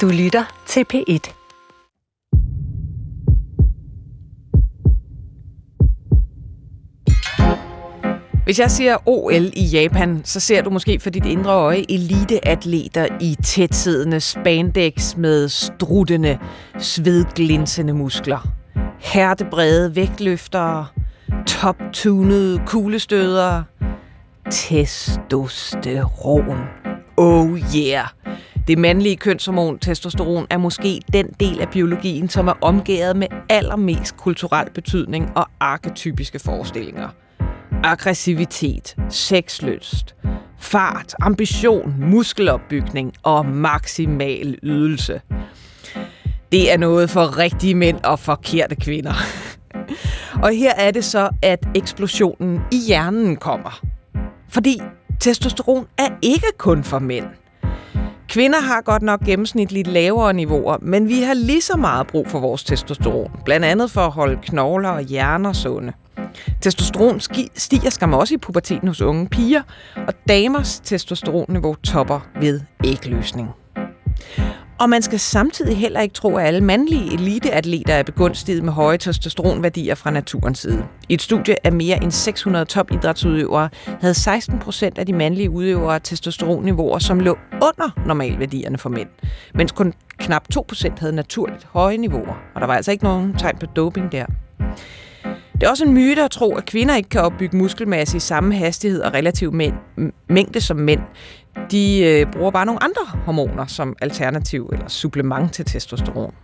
Du lytter til P1. Hvis jeg siger OL i Japan, så ser du måske for dit indre øje eliteatleter i tætsiddende spandex med struttende, svedglinsende muskler. Hertebrede vægtløftere, top-tunede kuglestødere, testosteron. Oh yeah! Det mandlige kønshormon testosteron er måske den del af biologien, som er omgået med allermest kulturel betydning og arketypiske forestillinger. Aggressivitet, sexlyst, fart, ambition, muskelopbygning og maksimal ydelse. Det er noget for rigtige mænd og forkerte kvinder. Og her er det så, at eksplosionen i hjernen kommer. Fordi testosteron er ikke kun for mænd. Kvinder har godt nok gennemsnitligt lavere niveauer, men vi har lige så meget brug for vores testosteron. Blandt andet for at holde knogler og hjerner sunde. Testosteron stiger skam også i puberteten hos unge piger, og damers testosteronniveau topper ved ægløsning. Og man skal samtidig heller ikke tro, at alle mandlige eliteatleter er begunstiget med høje testosteronværdier fra naturens side. I et studie af mere end 600 topidrætsudøvere havde 16 procent af de mandlige udøvere testosteronniveauer, som lå under normalværdierne for mænd, mens kun knap 2 procent havde naturligt høje niveauer, og der var altså ikke nogen tegn på doping der. Det er også en myte at tro, at kvinder ikke kan opbygge muskelmasse i samme hastighed og relativ mængde som mænd. De øh, bruger bare nogle andre hormoner som alternativ eller supplement til testosteron.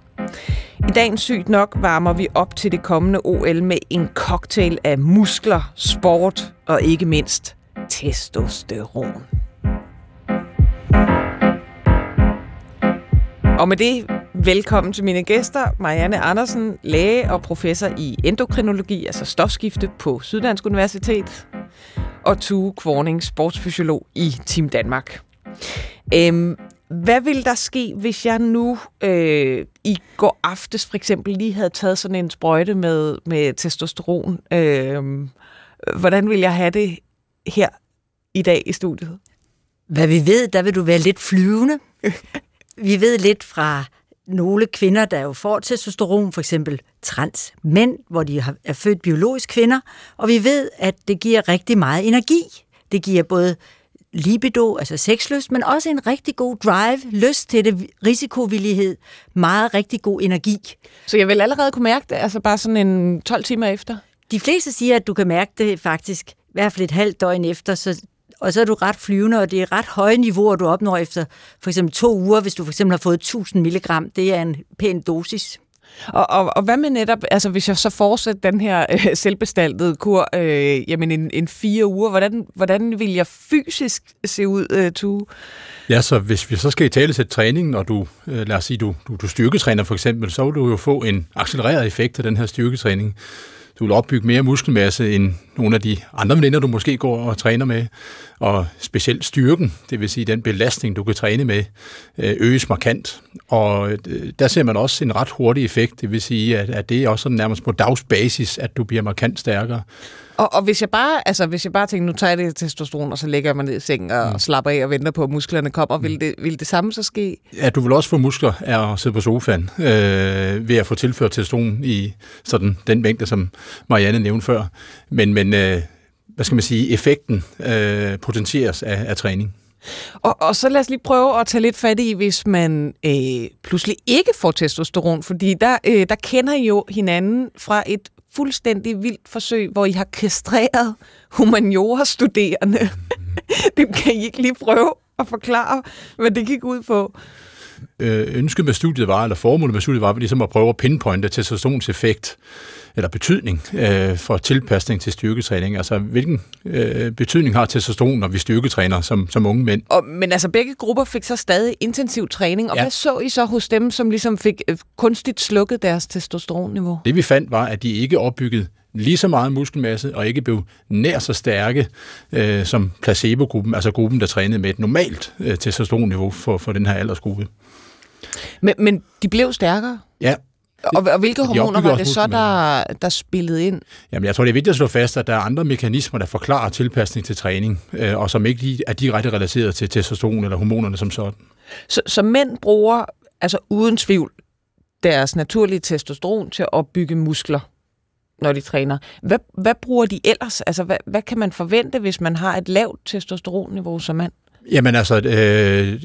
I dagens sygt nok varmer vi op til det kommende OL med en cocktail af muskler, sport og ikke mindst testosteron. Og med det, velkommen til mine gæster, Marianne Andersen, læge og professor i endokrinologi, altså stofskifte på Syddansk Universitet, og Tue Kvorning, sportsfysiolog i Team Danmark. Øhm, hvad vil der ske, hvis jeg nu øh, i går aftes for eksempel lige havde taget sådan en sprøjte med, med testosteron? Øh, hvordan vil jeg have det her i dag i studiet? Hvad vi ved, der vil du være lidt flyvende. vi ved lidt fra nogle kvinder, der jo får testosteron, for eksempel trans mænd, hvor de er født biologisk kvinder, og vi ved, at det giver rigtig meget energi. Det giver både libido, altså sexlyst, men også en rigtig god drive, lyst til det, risikovillighed, meget rigtig god energi. Så jeg vil allerede kunne mærke det, altså bare sådan en 12 timer efter? De fleste siger, at du kan mærke det faktisk i hvert fald et halvt døgn efter, så og så er du ret flyvende, og det er ret høje niveauer, du opnår efter for eksempel to uger, hvis du for eksempel har fået 1000 mg. Det er en pæn dosis. Og, og, og hvad med netop, altså hvis jeg så fortsætter den her øh, selvbestaltede kur, øh, jamen en, en fire uger, hvordan, hvordan vil jeg fysisk se ud, øh, Tue? Ja, så hvis vi så skal i tale til træningen, og du, øh, lad os sige, du, du, du styrketræner for eksempel, så vil du jo få en accelereret effekt af den her styrketræning. Du vil opbygge mere muskelmasse end nogle af de andre veninder, du måske går og træner med. Og specielt styrken, det vil sige den belastning, du kan træne med, øh, øges markant. Og øh, der ser man også en ret hurtig effekt, det vil sige, at, at det er også sådan nærmest på dagsbasis, at du bliver markant stærkere. Og, og hvis jeg bare, altså hvis jeg bare tænker, nu tager jeg det testosteron, og så lægger man ned i sengen og mm. slapper af og venter på, at musklerne kommer, mm. vil, det, vil det samme så ske? Ja, du vil også få muskler af at sidde på sofaen, øh, ved at få tilført testosteron i sådan den mængde, som Marianne nævnte før. Men, men øh, hvad skal man sige, effekten øh, potentieres af, af træning. Og, og så lad os lige prøve at tage lidt fat i, hvis man øh, pludselig ikke får testosteron, fordi der, øh, der kender I jo hinanden fra et fuldstændig vildt forsøg, hvor I har kastreret humaniora-studerende. det kan I ikke lige prøve at forklare, hvad det gik ud på. Øh, ønsket med studiet var, eller formålet med studiet var, ligesom at prøve at pinpointe testosteronseffekt eller betydning øh, for tilpasning til styrketræning. Altså, hvilken øh, betydning har testosteron, når vi styrketræner som, som unge mænd? Og, men altså, begge grupper fik så stadig intensiv træning, og ja. hvad så I så hos dem, som ligesom fik øh, kunstigt slukket deres testosteronniveau? Det vi fandt var, at de ikke opbyggede lige så meget muskelmasse, og ikke blev nær så stærke øh, som placebo-gruppen, altså gruppen, der trænede med et normalt øh, testosteronniveau for, for den her aldersgruppe. Men, men de blev stærkere? Ja, og, og hvilke hormoner var det så, der, der spillede ind? Jamen, jeg tror, det er vigtigt at slå fast, at der er andre mekanismer, der forklarer tilpasning til træning, øh, og som ikke er direkte relateret til testosteron eller hormonerne som sådan. Så, så mænd bruger altså uden tvivl deres naturlige testosteron til at opbygge muskler, når de træner. Hvad, hvad bruger de ellers? Altså, hvad, hvad kan man forvente, hvis man har et lavt testosteronniveau som mand? Jamen altså, øh,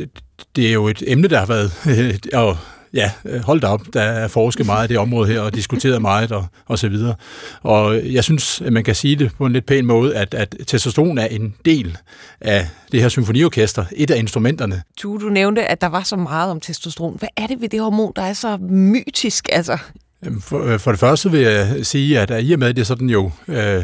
det er jo et emne, der har været, øh, og ja, hold da op, der er forsket meget i det område her, og diskuteret meget, og, og så videre. Og jeg synes, at man kan sige det på en lidt pæn måde, at, at testosteron er en del af det her symfoniorkester, et af instrumenterne. Tu, du nævnte, at der var så meget om testosteron. Hvad er det ved det hormon, der er så mytisk? Altså? For, øh, for det første vil jeg sige, at i og med, at det er sådan jo... Øh,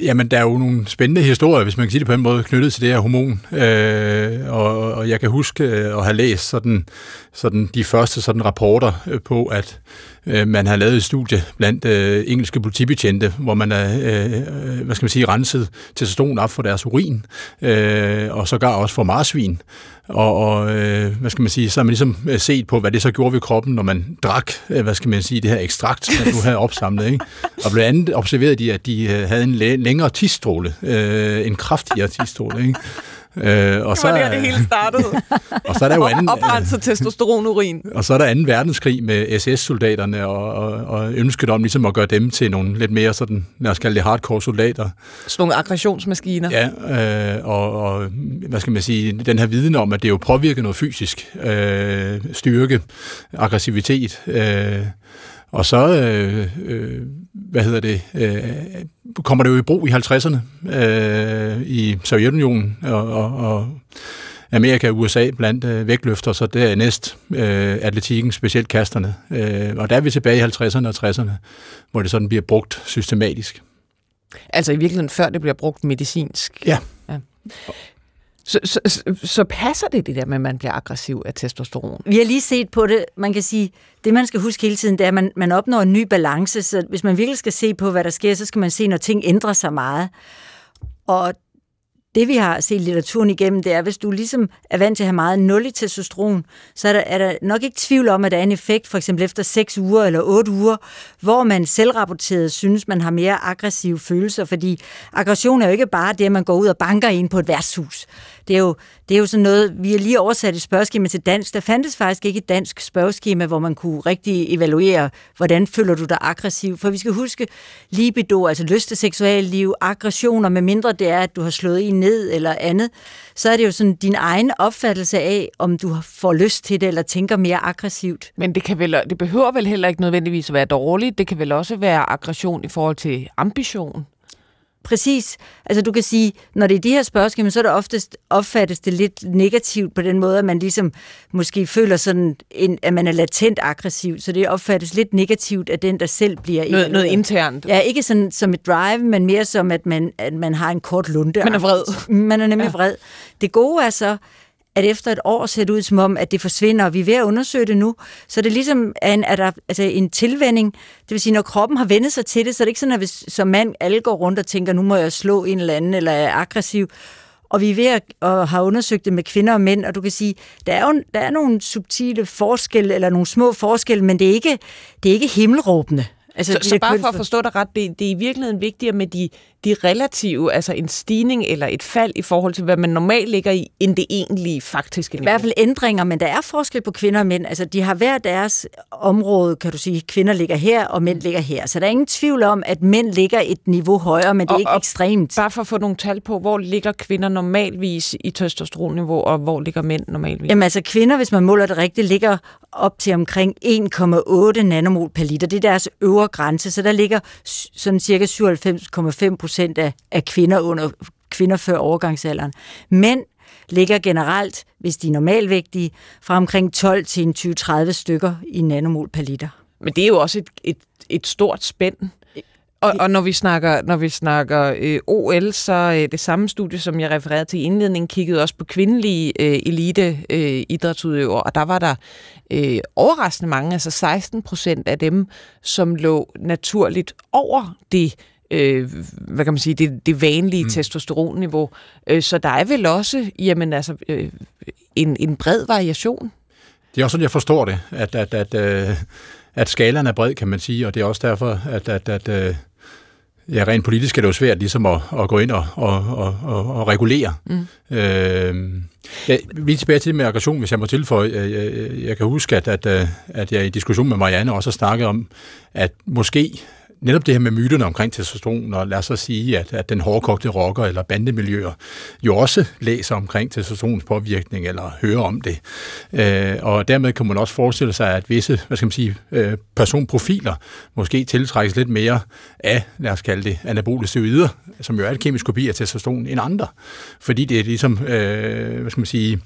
Jamen, der er jo nogle spændende historier, hvis man kan sige det på en måde, knyttet til det her hormon. Øh, og, og jeg kan huske øh, at have læst sådan, sådan de første sådan rapporter øh, på, at øh, man har lavet et studie blandt øh, engelske politibetjente, hvor man er, øh, øh, hvad skal man sige, renset testosteron op for deres urin, øh, og sågar også for marsvin. Og, og øh, hvad skal man sige, så har man ligesom øh, set på, hvad det så gjorde ved kroppen, når man drak, øh, hvad skal man sige, det her ekstrakt, man nu havde opsamlet. Ikke? Og blandt andet observerede de, at de øh, havde en længere tidsstråle, øh, en kraftigere tidsstråle. Ikke? Øh, og det så, var der, det hele startede. og så er der jo anden... Oprenset testosteronurin. Og så er der anden verdenskrig med SS-soldaterne, og, og, og ønsket om ligesom at gøre dem til nogle lidt mere sådan, lad os kalde det hardcore soldater. Sådan nogle aggressionsmaskiner. Ja, øh, og, og hvad skal man sige, den her viden om, at det jo påvirker noget fysisk. Øh, styrke, aggressivitet. Øh, og så, øh, øh, hvad hedder det, øh, kommer det jo i brug i 50'erne øh, i Sovjetunionen og, og, og Amerika og USA blandt øh, vægtløfter, så det er næst øh, atletikken, specielt kasterne. Øh, og der er vi tilbage i 50'erne og 60'erne, hvor det sådan bliver brugt systematisk. Altså i virkeligheden før det bliver brugt medicinsk? Ja. ja. Så, så, så passer det det der med, at man bliver aggressiv af testosteron? Vi har lige set på det. Man kan sige, det man skal huske hele tiden, det er, at man, man opnår en ny balance. Så hvis man virkelig skal se på, hvad der sker, så skal man se, når ting ændrer sig meget. Og det vi har set litteraturen igennem, det er, hvis du ligesom er vant til at have meget nul i testosteron, så er der, er der nok ikke tvivl om, at der er en effekt, for eksempel efter 6 uger eller 8 uger, hvor man selvrapporteret synes, man har mere aggressive følelser, fordi aggression er jo ikke bare det, at man går ud og banker ind på et værtshus. Det er jo, det er jo sådan noget, vi har lige oversat et spørgeskema til dansk. Der fandtes faktisk ikke et dansk spørgeskema, hvor man kunne rigtig evaluere, hvordan føler du dig aggressiv. For vi skal huske, libido, altså lyst til seksualliv, aggressioner, med mindre det er, at du har slået en ned eller andet, så er det jo sådan din egen opfattelse af, om du får lyst til det, eller tænker mere aggressivt. Men det, kan vel, det behøver vel heller ikke nødvendigvis at være dårligt. Det kan vel også være aggression i forhold til ambition. Præcis. Altså du kan sige, når det er de her spørgsmål, så er det oftest opfattes det lidt negativt på den måde, at man ligesom måske føler sådan, en, at man er latent aggressiv, så det opfattes lidt negativt af den, der selv bliver... Noget, noget internt. Ja, ikke sådan som et drive, men mere som, at man, at man har en kort lunde. Man er vred. Man er nemlig ja. vred. Det gode er så, at efter et år ser det ud som om, at det forsvinder, og vi er ved at undersøge det nu. Så det er ligesom en, at der, altså en tilvænding. Det vil sige, når kroppen har vendet sig til det, så er det ikke sådan, at hvis som mand alle går rundt og tænker, nu må jeg slå en eller anden, eller er aggressiv. Og vi er ved at, at have undersøgt det med kvinder og mænd, og du kan sige, der er jo der er nogle subtile forskelle, eller nogle små forskelle, men det er ikke, det er ikke himmelråbende. Altså, så, så bare for at forstå dig ret, det, det er i virkeligheden vigtigere med de, de relative, altså en stigning eller et fald i forhold til, hvad man normalt ligger i, end det egentlige faktiske niveau. I hvert fald ændringer, men der er forskel på kvinder og mænd. Altså, de har hver deres område, kan du sige. Kvinder ligger her, og mænd ligger her. Så der er ingen tvivl om, at mænd ligger et niveau højere, men det er og, ikke og ekstremt. Bare for at få nogle tal på, hvor ligger kvinder normalvis i testosteronniveau, og hvor ligger mænd normalvis? Jamen altså, kvinder, hvis man måler det rigtigt, ligger op til omkring 1,8 nanomol per liter. Det er deres øvre grænse, så der ligger sådan cirka 97,5 procent af, af kvinder under kvinder før overgangsalderen. Mænd ligger generelt, hvis de er normalvægtige, fra omkring 12 til en 20-30 stykker i nanomol per liter. Men det er jo også et, et, et stort spænd. Og, og når vi snakker, når vi snakker øh, OL, så øh, det samme studie, som jeg refererede til i indledningen, kiggede også på kvindelige øh, elite øh, idrætsudøvere, og der var der øh, overraskende mange, altså 16 procent af dem, som lå naturligt over det øh, hvad kan man sige, det, det vanlige mm. testosteronniveau. Øh, så der er vel også jamen, altså, øh, en, en bred variation. Det er også sådan, jeg forstår det, at, at, at, øh, at skalaen er bred, kan man sige, og det er også derfor, at, at, at øh, ja, rent politisk er det jo svært ligesom at, at gå ind og, og, og, og, og regulere. Mm. Øh, ja, lige tilbage til det med aggression, hvis jeg må tilføje. Jeg, jeg, kan huske, at, at, at jeg i diskussion med Marianne også har snakket om, at måske netop det her med myterne omkring testosteron, og lad os så sige, at, at den hårdkogte rocker eller bandemiljøer jo også læser omkring testosterons påvirkning, eller hører om det. Øh, og dermed kan man også forestille sig, at visse, hvad skal man sige, øh, personprofiler måske tiltrækkes lidt mere af, lad os kalde det, anabole steroider, som jo er et kemisk kopi af testosteron, end andre. Fordi det er ligesom, øh, hvad skal man sige,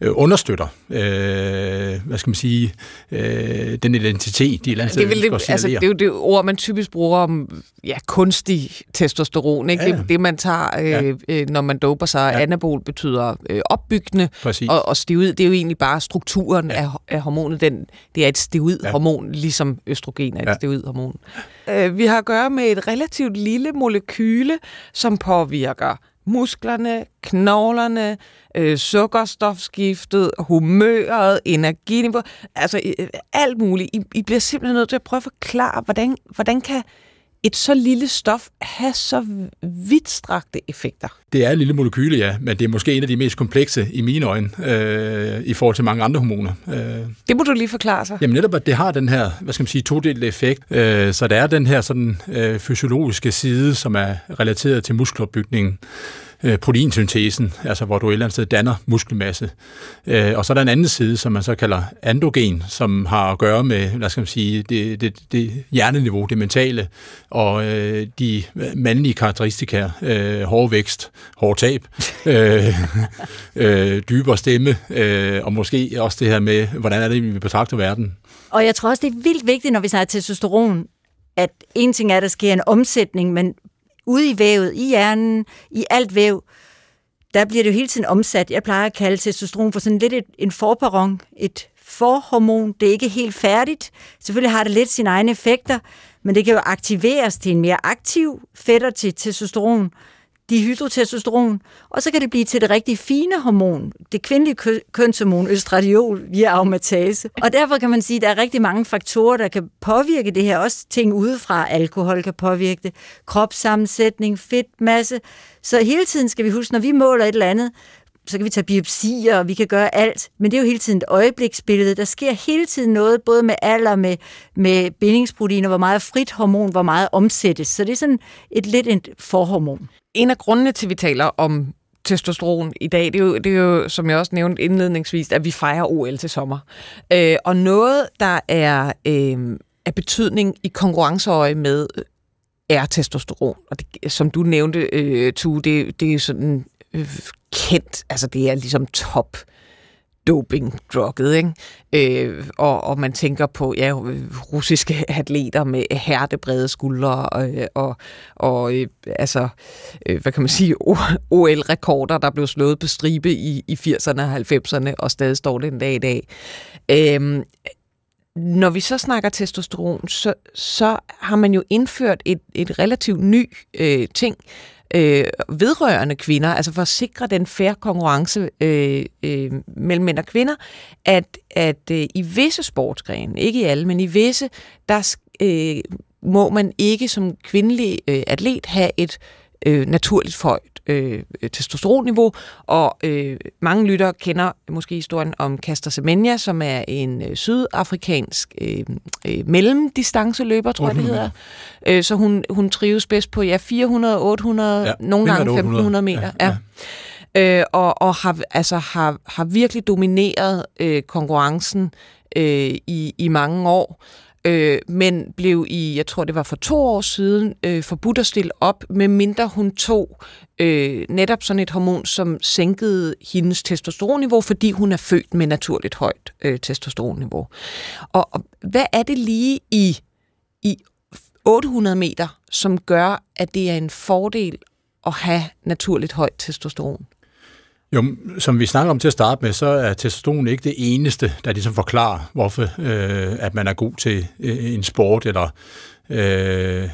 øh, understøtter, øh, hvad skal man sige, øh, den identitet, de lander, det, er vel, det, altså, det er jo det ord, man typisk bruger om ja, kunstig testosteron. Ikke? Ja. Det, det, man tager, øh, ja. øh, når man doper sig. Ja. Anabol betyder øh, opbyggende, Præcis. og, og steroid, det er jo egentlig bare strukturen ja. af, af hormonet. Den, det er et steroidhormon, ja. ligesom østrogen er et ja. steroidhormon. Øh, vi har at gøre med et relativt lille molekyle, som påvirker musklerne, knoglerne, øh, sukkerstofskiftet, humøret, energiniveau, altså øh, øh, alt muligt. I, I bliver simpelthen nødt til at prøve at forklare, hvordan, hvordan kan et så lille stof have så vidtstrakte effekter? Det er et lille molekyle, ja, men det er måske en af de mest komplekse i mine øjne øh, i forhold til mange andre hormoner. Øh. Det må du lige forklare sig. Jamen netop, at det har den her, hvad skal man sige, todelte effekt. Øh, så der er den her sådan øh, fysiologiske side, som er relateret til muskelopbygningen øh, proteinsyntesen, altså hvor du et eller andet sted danner muskelmasse. Øh, og så er der en anden side, som man så kalder endogen, som har at gøre med, skal man sige, det, det, det hjerneniveau, det mentale, og øh, de mandlige karakteristika, øh, hård vækst, hård tab, øh, øh, dybere stemme, øh, og måske også det her med, hvordan er det, vi betragter verden. Og jeg tror også, det er vildt vigtigt, når vi snakker testosteron, at en ting er, at der sker en omsætning, men ude i vævet, i hjernen, i alt væv, der bliver det jo hele tiden omsat. Jeg plejer at kalde testosteron for sådan lidt et, en forperron, et forhormon. Det er ikke helt færdigt. Selvfølgelig har det lidt sine egne effekter, men det kan jo aktiveres til en mere aktiv fætter til testosteron, dihydrotestosteron, og så kan det blive til det rigtig fine hormon, det kvindelige kønshormon, østradiol, via aromatase. Og derfor kan man sige, at der er rigtig mange faktorer, der kan påvirke det her. Også ting udefra, alkohol kan påvirke det, kropssammensætning, fedtmasse. Så hele tiden skal vi huske, når vi måler et eller andet, så kan vi tage biopsier, og vi kan gøre alt, men det er jo hele tiden et øjebliksbillede. Der sker hele tiden noget, både med alder, med, med bindingsproteiner, hvor meget frit hormon, hvor meget omsættes. Så det er sådan et lidt et forhormon en af grundene til, at vi taler om testosteron i dag, det er, jo, det er jo, som jeg også nævnte indledningsvis, at vi fejrer OL til sommer. Øh, og noget, der er øh, af betydning i konkurrenceøje med, øh, er testosteron. Og det, som du nævnte, øh, Tue, det, det er sådan øh, kendt, altså det er ligesom top doping-drugget, ikke? Øh, og, og man tænker på ja, russiske atleter med hertebrede skuldre og, og, og øh, altså, øh, hvad kan man sige, OL-rekorder, der blev slået på stribe i, i 80'erne og 90'erne, og stadig står det en dag i dag. Øh, når vi så snakker testosteron, så, så har man jo indført et, et relativt ny øh, ting, øh, vedrørende kvinder, altså for at sikre den færre konkurrence øh, øh, mellem mænd og kvinder, at, at øh, i visse sportsgrene, ikke i alle, men i visse, der øh, må man ikke som kvindelig øh, atlet have et øh, naturligt højt øh, testosteronniveau, og øh, mange lyttere kender måske historien om Caster Semenya, som er en øh, sydafrikansk øh, øh, mellemdistanceløber, tror jeg det hedder. Øh, så hun, hun trives bedst på ja, 400, 800, ja, nogle gange 1500 meter. Ja, ja. ja. Øh, og og har, altså, har, har virkelig domineret øh, konkurrencen øh, i, i mange år øh, men blev i, jeg tror det var for to år siden, øh, forbudt at stille op, medmindre hun tog øh, netop sådan et hormon, som sænkede hendes testosteronniveau, fordi hun er født med naturligt højt øh, testosteronniveau. Og, og hvad er det lige i, i 800 meter, som gør, at det er en fordel at have naturligt højt testosteron? Jo, som vi snakker om til at starte med, så er testosteron ikke det eneste, der ligesom forklarer, hvorfor øh, at man er god til øh, en sport. Eller, øh,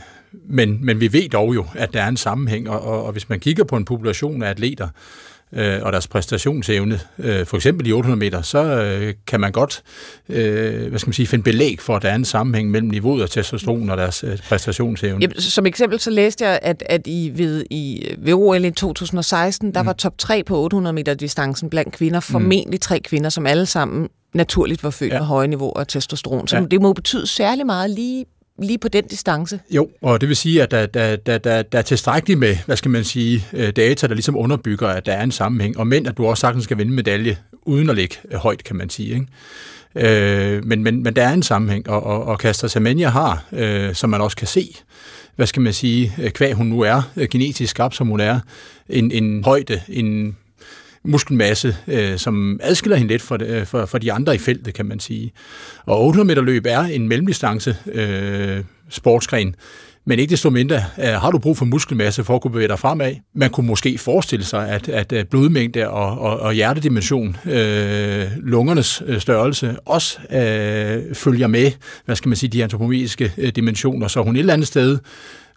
men, men vi ved dog jo, at der er en sammenhæng, og, og, og hvis man kigger på en population af atleter, øh, og deres præstationsevne, øh, for eksempel i 800 meter, så øh, kan man godt øh, hvad skal man sige, finde belæg for, at der er en sammenhæng mellem niveauet af testosteron og deres øh, præstationsevne. Jamen, som eksempel så læste jeg, at, at I ved, i, ved OL i 2016, der mm. var top 3 på 800 meter distancen blandt kvinder, mm. formentlig tre kvinder, som alle sammen naturligt var født ja. med høje niveauer af testosteron. Så ja. det må betyde særlig meget lige lige på den distance. Jo, og det vil sige, at der, der, der, der, der er tilstrækkeligt med, hvad skal man sige, øh, data, der ligesom underbygger, at der er en sammenhæng, og men at du også sagtens skal vinde medalje, uden at ligge øh, højt, kan man sige. Ikke? Øh, men, men, men der er en sammenhæng, og, og, og Kaster Semenya har, øh, som man også kan se, hvad skal man sige, øh, kvæg hun nu er, genetisk skabt som hun er, en, en højde, en muskelmasse, øh, som adskiller hende lidt fra, øh, fra, fra de andre i feltet, kan man sige. Og 800 meter løb er en mellemdistance øh, sportsgren, men ikke desto mindre øh, har du brug for muskelmasse for at kunne bevæge dig fremad. Man kunne måske forestille sig, at, at øh, blodmængde og, og, og hjertedimension, øh, lungernes øh, størrelse, også øh, følger med, hvad skal man sige, de antropometriske øh, dimensioner, så hun et eller andet sted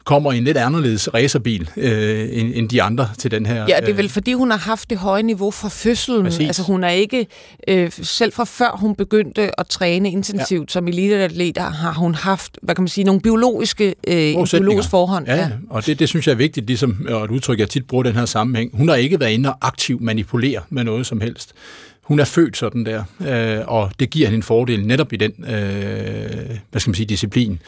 kommer i en lidt anderledes racerbil øh, end, end de andre til den her. Ja, det er vel fordi, hun har haft det høje niveau fra fødslen. Præcis. Altså hun er ikke, øh, selv fra før hun begyndte at træne intensivt ja. som eliteatlet, har hun haft, hvad kan man sige, nogle biologiske, øh, biologisk forhånd. Ja, ja. og det, det synes jeg er vigtigt, ligesom, og et udtryk, jeg tit bruger den her sammenhæng. Hun har ikke været inde og aktivt manipulere med noget som helst hun er født sådan der, øh, og det giver hende en fordel netop i den, øh, hvad skal man sige, disciplin.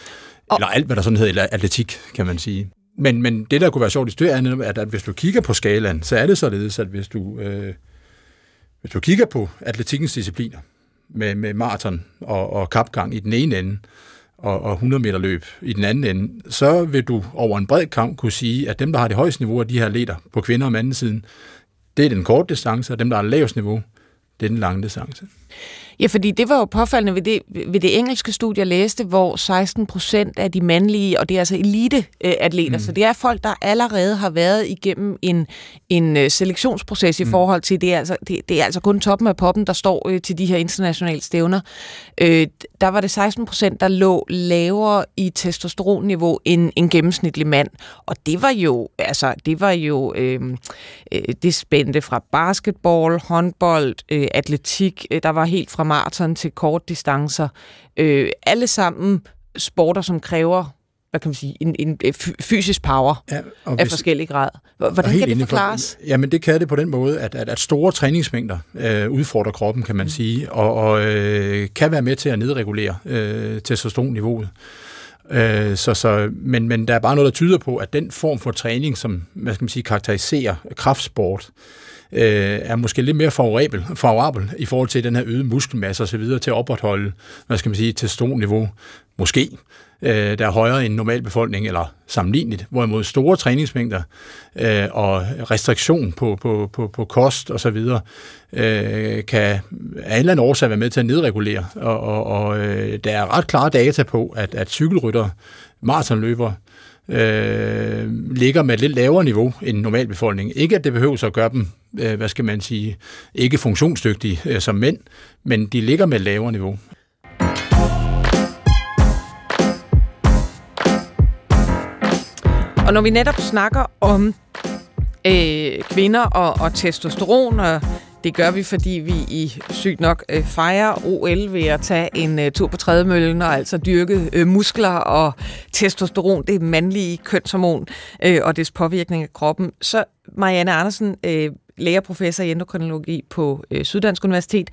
Og... Eller alt, hvad der sådan hedder, atletik, kan man sige. Men, men det, der kunne være sjovt i styr, er, at, at hvis du kigger på skalaen, så er det således, at hvis du, øh, hvis du kigger på atletikkens discipliner, med, med maraton og, og kapgang i den ene ende, og, og 100 meter løb i den anden ende, så vil du over en bred kamp kunne sige, at dem, der har det højeste niveau af de her leder på kvinder og manden siden, det er den korte distance, og dem, der har lavest niveau, det er den lange distance. Ja, fordi det var jo påfaldende ved det, ved det engelske studie, jeg læste, hvor 16 procent af de mandlige, og det er altså eliteatleter, mm. så det er folk, der allerede har været igennem en, en øh, selektionsproces i mm. forhold til, det er, altså, det, det er altså kun toppen af poppen, der står øh, til de her internationale stævner. Øh, der var det 16 procent, der lå lavere i testosteronniveau end en gennemsnitlig mand, og det var jo, altså, det var jo, øh, øh, det spændte fra basketball, håndbold, øh, atletik, øh, der var helt fra maraton til kortdistancer. Øh, alle sammen sporter, som kræver hvad kan man sige, en, en fysisk power ja, af hvis, forskellig grad. Hvordan kan det forklares? For, jamen det kan det på den måde, at, at, at store træningsmængder øh, udfordrer kroppen, kan man mm. sige, og, og øh, kan være med til at nedregulere øh, testosteronniveauet. Øh, så, så, men, men der er bare noget, der tyder på, at den form for træning, som hvad skal man sige, karakteriserer kraftsport, øh, Øh, er måske lidt mere favorabel, favorabel i forhold til den her øgede muskelmasse osv. til at opretholde, hvad skal man sige, testosteronniveau. Måske øh, der er højere end normal befolkning, eller sammenligneligt, hvorimod store træningsmængder øh, og restriktion på, på, på, på kost osv. Øh, kan af en eller anden årsag være med til at nedregulere, og, og, og øh, der er ret klare data på, at, at cykelrytter, maratonløbere, øh, øh, ligger med et lidt lavere niveau end normalbefolkningen. Ikke at det behøver at gøre dem, øh, hvad skal man sige, ikke funktionsdygtige øh, som mænd, men de ligger med et lavere niveau. Og når vi netop snakker om øh, kvinder og, og testosteron, og det gør vi, fordi vi i sygt nok øh, fejrer OL ved at tage en øh, tur på trædemøllen og altså dyrke øh, muskler og testosteron, det mandlige kønshormon øh, og dets påvirkning af kroppen. Så Marianne Andersen, øh, lægerprofessor i endokrinologi på øh, Syddansk Universitet,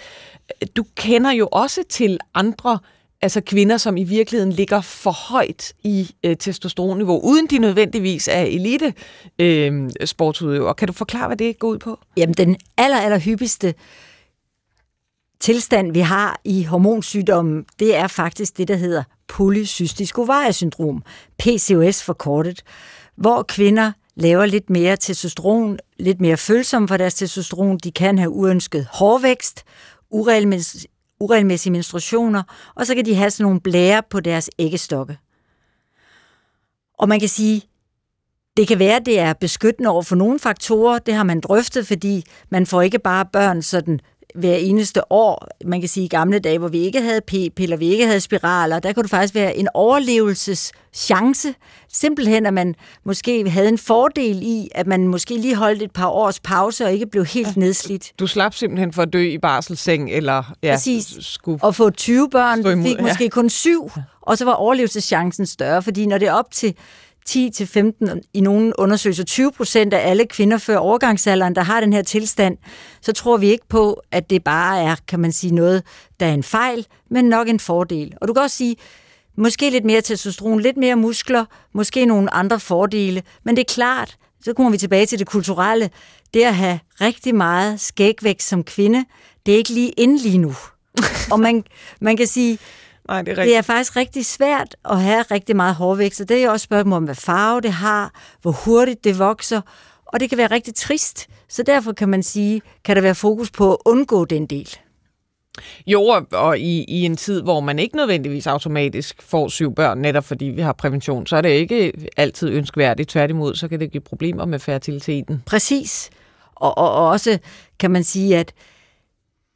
du kender jo også til andre altså kvinder, som i virkeligheden ligger for højt i øh, testosteronniveau, uden de nødvendigvis er elite øh, sportsudøvere. Kan du forklare, hvad det går ud på? Jamen, den aller, aller hyppigste tilstand, vi har i hormonsygdommen, det er faktisk det, der hedder polycystisk ovariesyndrom, PCOS forkortet, hvor kvinder laver lidt mere testosteron, lidt mere følsomme for deres testosteron. De kan have uønsket hårvækst, uregelmæssig uregelmæssige menstruationer, og så kan de have sådan nogle blære på deres æggestokke. Og man kan sige, det kan være, at det er beskyttende over for nogle faktorer, det har man drøftet, fordi man får ikke bare børn sådan hver eneste år. Man kan sige, i gamle dage, hvor vi ikke havde p-piller, vi ikke havde spiraler, der kunne det faktisk være en overlevelseschance. Simpelthen, at man måske havde en fordel i, at man måske lige holdt et par års pause og ikke blev helt nedslidt. Du slap simpelthen for at dø i barselseng, eller ja, Præcis. Skulle og få 20 børn, imod, fik måske ja. kun syv, og så var overlevelseschancen større, fordi når det er op til 10-15, i nogle undersøgelser 20 procent af alle kvinder før overgangsalderen, der har den her tilstand, så tror vi ikke på, at det bare er, kan man sige, noget, der er en fejl, men nok en fordel. Og du kan også sige, måske lidt mere testosteron, lidt mere muskler, måske nogle andre fordele, men det er klart, så kommer vi tilbage til det kulturelle. Det at have rigtig meget skægvækst som kvinde, det er ikke lige ind lige nu. og man, man kan sige, Nej, det er det rigtigt. er faktisk rigtig svært at have rigtig meget hårvækst, og det er jo også spørgsmål om, hvad farve det har, hvor hurtigt det vokser, og det kan være rigtig trist. Så derfor kan man sige, kan der være fokus på at undgå den del. Jo, og- og i, i en tid, hvor man ikke nødvendigvis automatisk får syv børn, netop fordi vi har prævention, så er det ikke altid ønskværdigt. Tværtimod, så kan det give problemer med fertiliteten. Præcis. Og, og, og også kan man sige, at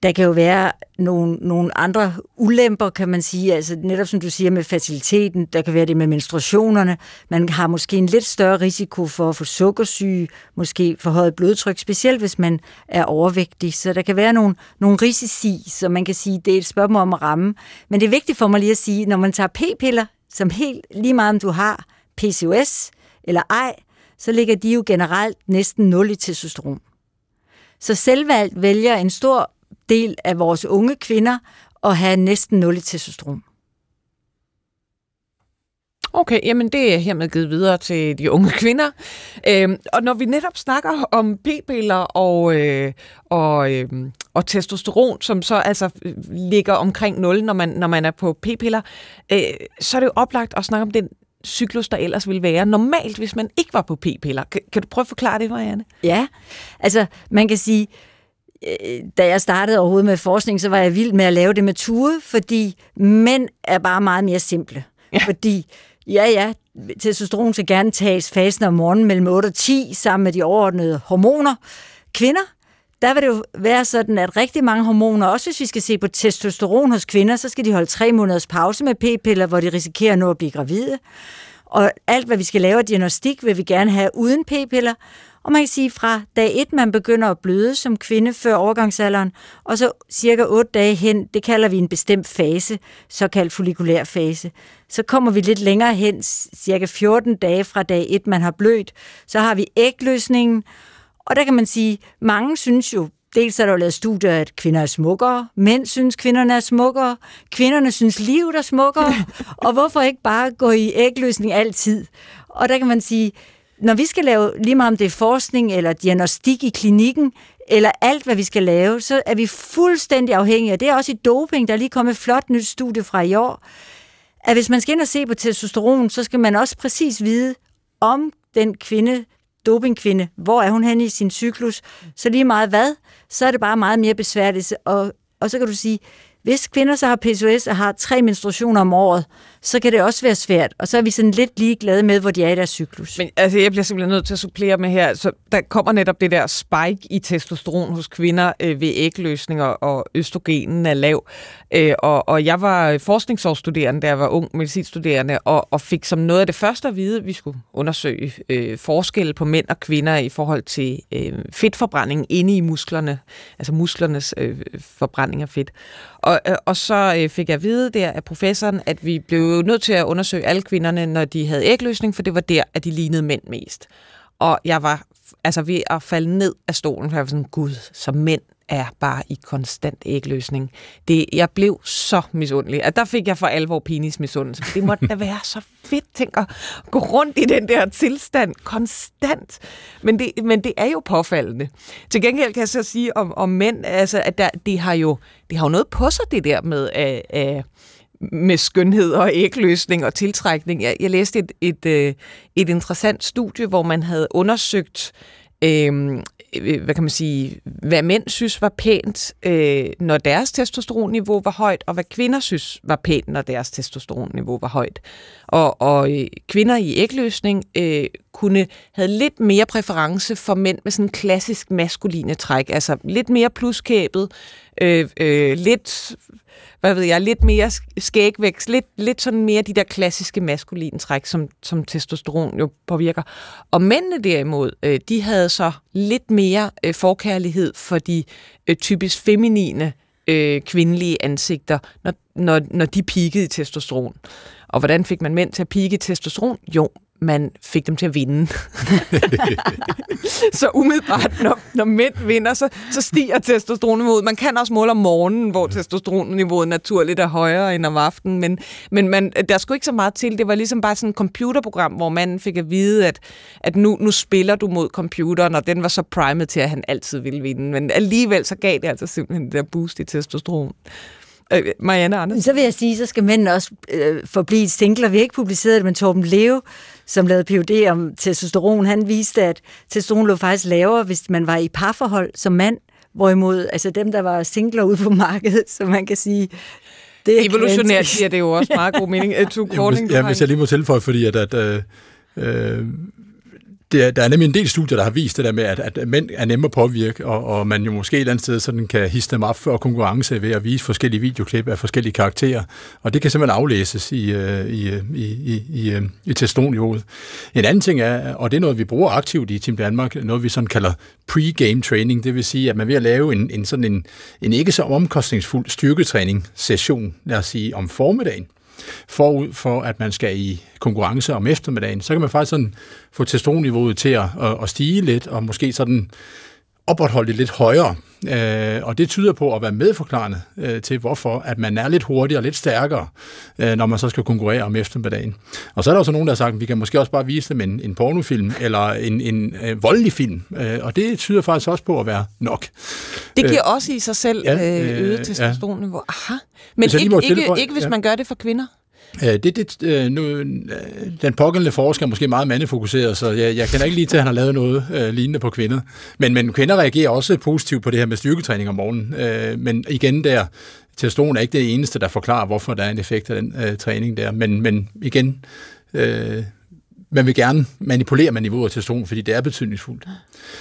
der kan jo være nogle, nogle andre ulemper, kan man sige, altså netop som du siger med fertiliteten, der kan være det med menstruationerne, man har måske en lidt større risiko for at få sukkersyge, måske forhøjet blodtryk, specielt hvis man er overvægtig, så der kan være nogle, nogle risici, så man kan sige, det er et spørgsmål om at ramme. Men det er vigtigt for mig lige at sige, når man tager p-piller, som helt lige meget om du har PCOS eller ej, så ligger de jo generelt næsten nul i testosteron. Så selvvalgt vælger en stor del af vores unge kvinder at have næsten 0 i testosteron. Okay, jamen det er hermed givet videre til de unge kvinder. Øhm, og når vi netop snakker om p-piller og, øh, og, øh, og testosteron, som så altså øh, ligger omkring 0, når man, når man er på p-piller, øh, så er det jo oplagt at snakke om den cyklus, der ellers ville være normalt, hvis man ikke var på p-piller. Kan, kan du prøve at forklare det, Marianne? Ja, altså man kan sige, da jeg startede overhovedet med forskning, så var jeg vild med at lave det med tude, fordi mænd er bare meget mere simple. Ja. Fordi, ja ja, testosteron skal gerne tages fasen om morgenen mellem 8 og 10 sammen med de overordnede hormoner. Kvinder, der vil det jo være sådan, at rigtig mange hormoner, også hvis vi skal se på testosteron hos kvinder, så skal de holde tre måneders pause med p-piller, hvor de risikerer at nå at blive gravide. Og alt, hvad vi skal lave af diagnostik, vil vi gerne have uden p-piller. Og man kan sige, fra dag 1, man begynder at bløde som kvinde før overgangsalderen, og så cirka 8 dage hen, det kalder vi en bestemt fase, såkaldt follikulær fase. Så kommer vi lidt længere hen, cirka 14 dage fra dag 1, man har blødt, så har vi ægløsningen, og der kan man sige, mange synes jo, dels er der jo lavet studier, at kvinder er smukkere, mænd synes, kvinderne er smukkere, kvinderne synes, livet er smukkere, og hvorfor ikke bare gå i ægløsning altid? Og der kan man sige, når vi skal lave lige meget om det er forskning eller diagnostik i klinikken, eller alt, hvad vi skal lave, så er vi fuldstændig afhængige. Og det er også i doping, der er lige kommet et flot nyt studie fra i år, at hvis man skal ind og se på testosteron, så skal man også præcis vide, om den kvinde, dopingkvinde, hvor er hun henne i sin cyklus, så lige meget hvad, så er det bare meget mere besværligt. Og, og så kan du sige, hvis kvinder så har PCOS og har tre menstruationer om året, så kan det også være svært. Og så er vi sådan lidt ligeglade med, hvor de er i deres cyklus. Men altså, jeg bliver simpelthen nødt til at supplere med her. Så der kommer netop det der spike i testosteron hos kvinder øh, ved ægløsninger, og østrogenen er lav. Øh, og, og jeg var forskningsårsstuderende, da jeg var ung medicinstuderende, og, og fik som noget af det første at vide, at vi skulle undersøge øh, forskelle på mænd og kvinder i forhold til øh, fedtforbrænding inde i musklerne, altså musklernes øh, forbrænding af fedt. Og, øh, og så øh, fik jeg at vide der af professoren, at vi blev nødt til at undersøge alle kvinderne, når de havde ægløsning, for det var der, at de lignede mænd mest. Og jeg var altså ved at falde ned af stolen, for jeg var sådan, gud, så mænd er bare i konstant ægløsning. Det, jeg blev så misundelig, at der fik jeg for alvor penis misundelse. Det måtte da være så fedt, tænk at gå rundt i den der tilstand konstant. Men det, men det er jo påfaldende. Til gengæld kan jeg så sige om, om mænd, altså, at der, de, har jo, de har jo noget på sig, det der med... Øh, øh, med skønhed og ægløsning og tiltrækning. Jeg, jeg læste et, et, et, et interessant studie, hvor man havde undersøgt, øh, Øh, hvad kan man sige, hvad mænd synes var pænt, øh, når deres testosteronniveau var højt, og hvad kvinder synes var pænt, når deres testosteronniveau var højt. Og, og øh, kvinder i ægløsning øh, kunne havde lidt mere præference for mænd med sådan klassisk maskuline træk, altså lidt mere pluskæbet, øh, øh, lidt hvad ved jeg, lidt mere skægvækst, lidt, lidt sådan mere de der klassiske maskuline træk, som, som testosteron jo påvirker. Og mændene derimod, øh, de havde så lidt mere øh, forkærlighed for de øh, typisk feminine øh, kvindelige ansigter, når, når, når de peakede i testosteron. Og hvordan fik man mænd til at pike i testosteron? Jo, man fik dem til at vinde. så umiddelbart, når, når mænd vinder, så, så stiger testosteronniveauet. Man kan også måle om morgenen, hvor testosteronniveauet naturligt er højere end om aftenen, men, men man, der skulle ikke så meget til. Det var ligesom bare sådan et computerprogram, hvor man fik at vide, at, at nu, nu spiller du mod computeren, og den var så primet til, at han altid ville vinde. Men alligevel så gav det altså simpelthen det der boost i testosteron. Øh, Marianne Andersen. Så vil jeg sige, så skal mænd også øh, forblive singler. Vi har ikke publiceret det, men Torben Leo, som lavede PhD om testosteron, han viste, at testosteron lå faktisk lavere, hvis man var i parforhold som mand, hvorimod altså dem, der var singler ude på markedet, så man kan sige, det er Evolutionært giver det jo også meget god mening. To Korting, ja, hvis jeg lige må tilføje, fordi at, at øh, øh det der er nemlig en del studier, der har vist det der med, at, at mænd er nemme at påvirke, og, og man jo måske et eller andet sted sådan kan hisse dem op for konkurrence ved at vise forskellige videoklip af forskellige karakterer. Og det kan simpelthen aflæses i, øh, øh, i, i, i, i, i testosteronniveauet. En anden ting er, og det er noget, vi bruger aktivt i Team Danmark, noget vi sådan kalder pre-game training, det vil sige, at man ved at lave en, en sådan en, en ikke så omkostningsfuld styrketræning session, lad os sige, om formiddagen forud for, at man skal i konkurrence om eftermiddagen, så kan man faktisk sådan få testosteronniveauet til at, at, at stige lidt, og måske sådan opretholde det lidt højere. Øh, og det tyder på at være medforklarende øh, til, hvorfor at man er lidt hurtigere og lidt stærkere, øh, når man så skal konkurrere om eftermiddagen. Og så er der også nogen, der har sagt, at vi kan måske også bare vise dem en, en pornofilm eller en, en øh, voldelig film. Øh, og det tyder faktisk også på at være nok. Det giver øh, også i sig selv ja, øh, øget testosteronniveau. Ja. Aha. Men ikke, ikke, ikke hvis ja. man gør det for kvinder? Øh, det, det, øh, nu, øh, den pågældende forsker er måske meget mandefokuseret, så jeg, jeg kender ikke lige til, at han har lavet noget øh, lignende på kvinder. Men, men kvinder reagerer også positivt på det her med styrketræning om morgenen. Øh, men igen der, testosteron er ikke det eneste, der forklarer, hvorfor der er en effekt af den øh, træning der. Men, men igen, øh, man vil gerne manipulere med niveauet af testosteron, fordi det er betydningsfuldt.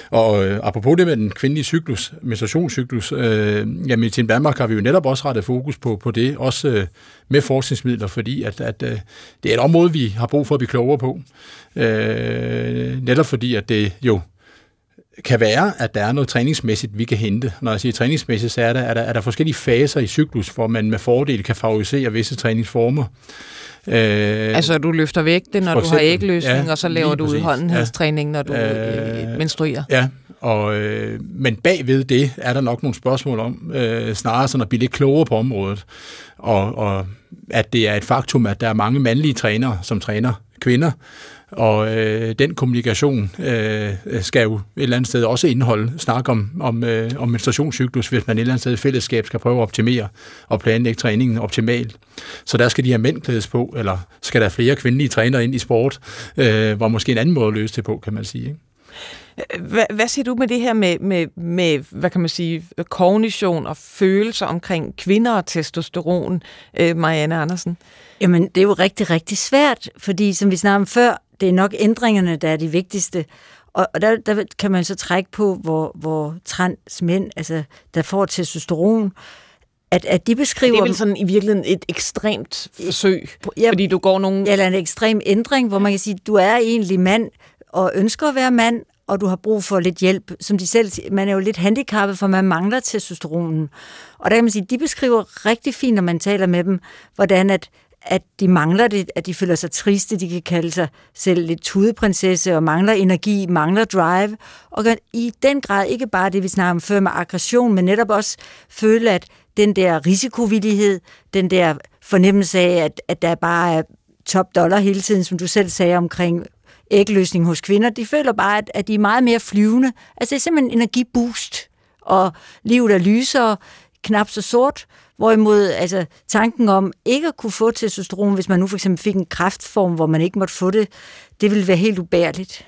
Og øh, apropos det med den kvindelige cyklus, menstruationscyklus, øh, jamen i Team Danmark har vi jo netop også rettet fokus på, på det, også øh, med forskningsmidler, fordi at, at øh, det er et område, vi har brug for at blive klogere på. Øh, netop fordi, at det jo kan være, at der er noget træningsmæssigt, vi kan hente. Når jeg siger træningsmæssigt, så er der, er der, er der forskellige faser i cyklus, hvor man med fordel kan favorisere visse træningsformer. Øh, altså, du løfter vægte, når du har ægløsning, ja, og så laver du udholdenhedstræning, når du øh, menstruerer. Ja, og, øh, men bagved det er der nok nogle spørgsmål om, øh, snarere sådan at blive lidt klogere på området, og, og at det er et faktum, at der er mange mandlige trænere, som træner kvinder, og øh, den kommunikation øh, skal jo et eller andet sted også indeholde snak om, om, øh, om menstruationscyklus, hvis man et eller andet sted i fællesskab skal prøve at optimere og planlægge træningen optimalt. Så der skal de her mænd klædes på, eller skal der flere kvindelige trænere ind i sport, øh, hvor måske en anden måde at løse det på, kan man sige. Ikke? Hvad, hvad siger du med det her med, med, med, hvad kan man sige, kognition og følelser omkring kvinder og testosteron, øh, Marianne Andersen? Jamen, det er jo rigtig, rigtig svært, fordi som vi snakkede om før, det er nok ændringerne, der er de vigtigste. Og, og der, der kan man så trække på, hvor, hvor trans mænd, altså, der får testosteron, at, at de beskriver... Det er vel sådan i virkeligheden et ekstremt forsøg, ja, fordi du går nogle... Eller en ekstrem ændring, hvor man kan sige, du er egentlig mand, og ønsker at være mand, og du har brug for lidt hjælp. Som de selv man er jo lidt handicappet, for man mangler testosteronen. Og der kan man sige, de beskriver rigtig fint, når man taler med dem, hvordan at at de mangler det, at de føler sig triste, de kan kalde sig selv lidt tudeprinsesse og mangler energi, mangler drive, og kan i den grad ikke bare det, vi snakker om før med aggression, men netop også føle, at den der risikovillighed, den der fornemmelse af, at, at der bare er top dollar hele tiden, som du selv sagde omkring ægløsning hos kvinder, de føler bare, at, at de er meget mere flyvende. Altså det er simpelthen en energiboost, og livet er lysere, knap så sort, Hvorimod altså, tanken om ikke at kunne få testosteron, hvis man nu for eksempel fik en kræftform, hvor man ikke måtte få det, det ville være helt ubærligt.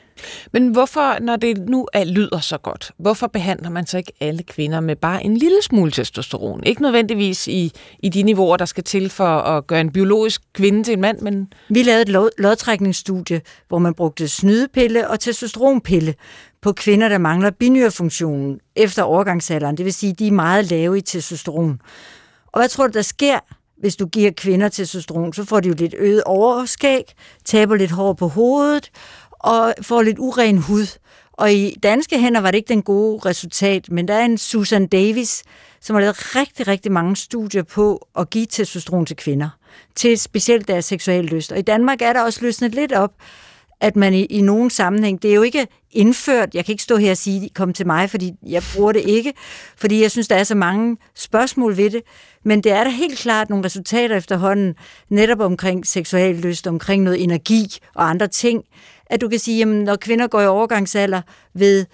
Men hvorfor, når det nu er, lyder så godt, hvorfor behandler man så ikke alle kvinder med bare en lille smule testosteron? Ikke nødvendigvis i, i de niveauer, der skal til for at gøre en biologisk kvinde til en mand, men... Vi lavede et lod, lodtrækningsstudie, hvor man brugte snydepille og testosteronpille på kvinder, der mangler binyrfunktionen efter overgangsalderen. Det vil sige, de er meget lave i testosteron. Og hvad tror du, der sker, hvis du giver kvinder testosteron? Så får de jo lidt øget overskæg, taber lidt hår på hovedet, og får lidt uren hud. Og i danske hænder var det ikke den gode resultat, men der er en Susan Davis, som har lavet rigtig, rigtig mange studier på at give testosteron til kvinder, til specielt deres seksuelle lyst. Og i Danmark er der også løsnet lidt op, at man i, i nogen sammenhæng, det er jo ikke indført, jeg kan ikke stå her og sige, kom til mig, fordi jeg bruger det ikke, fordi jeg synes, der er så mange spørgsmål ved det, men det er der helt klart nogle resultater efterhånden, netop omkring seksuel lyst, omkring noget energi og andre ting, at du kan sige, jamen når kvinder går i overgangsalder ved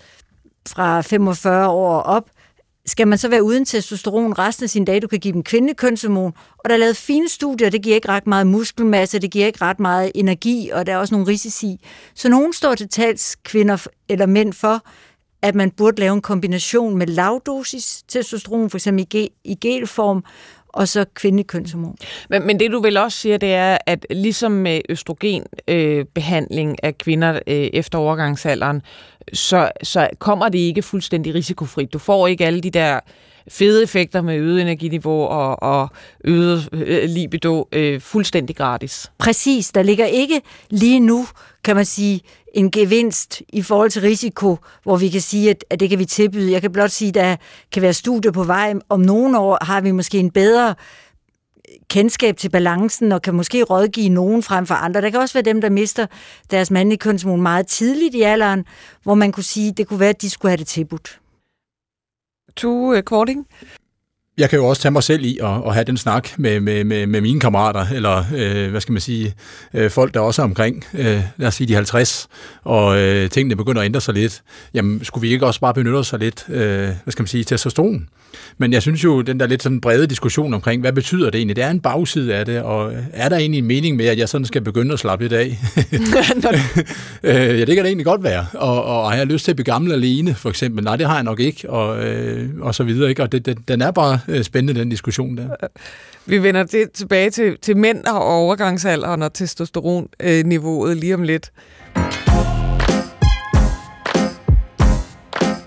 fra 45 år op, skal man så være uden testosteron resten af sin dag? Du kan give dem kvindelig kønshormon. Og der er lavet fine studier, det giver ikke ret meget muskelmasse, det giver ikke ret meget energi, og der er også nogle risici. Så nogen står til tals kvinder eller mænd for, at man burde lave en kombination med lavdosis testosteron, for eksempel i, i gelform, og så kvindelig kønshormon. Men, men det du vel også siger, det er, at ligesom med østrogenbehandling øh, af kvinder øh, efter overgangsalderen, så, så kommer det ikke fuldstændig risikofrit. Du får ikke alle de der fede effekter med øget energiniveau og, og øget øh, libido øh, fuldstændig gratis. Præcis. Der ligger ikke lige nu, kan man sige, en gevinst i forhold til risiko, hvor vi kan sige, at, at det kan vi tilbyde. Jeg kan blot sige, at der kan være studier på vej. Om nogle år har vi måske en bedre kendskab til balancen og kan måske rådgive nogen frem for andre. Der kan også være dem, der mister deres mandlige kønsmål meget tidligt i alderen, hvor man kunne sige, at det kunne være, at de skulle have det tilbudt. To Kvorting? Jeg kan jo også tage mig selv i at, at have den snak med, med, med, med mine kammerater, eller øh, hvad skal man sige, øh, folk, der også er omkring, øh, lad os sige de 50, og øh, tingene begynder at ændre sig lidt. Jamen, skulle vi ikke også bare benytte os af lidt, øh, hvad skal man sige, testosteron? Men jeg synes jo, den der lidt sådan brede diskussion omkring, hvad betyder det egentlig? Det er en bagside af det, og øh, er der egentlig en mening med, at jeg sådan skal begynde at slappe lidt af? øh, ja, det kan det egentlig godt være. Og, og har jeg lyst til at blive gammel alene, for eksempel? Nej, det har jeg nok ikke, og, øh, og så videre. Ikke? Og det, det, den er bare øh, spændende, den diskussion der. Øh, vi vender det tilbage til, til mænd og overgangsalderen og testosteronniveauet øh, lige om lidt.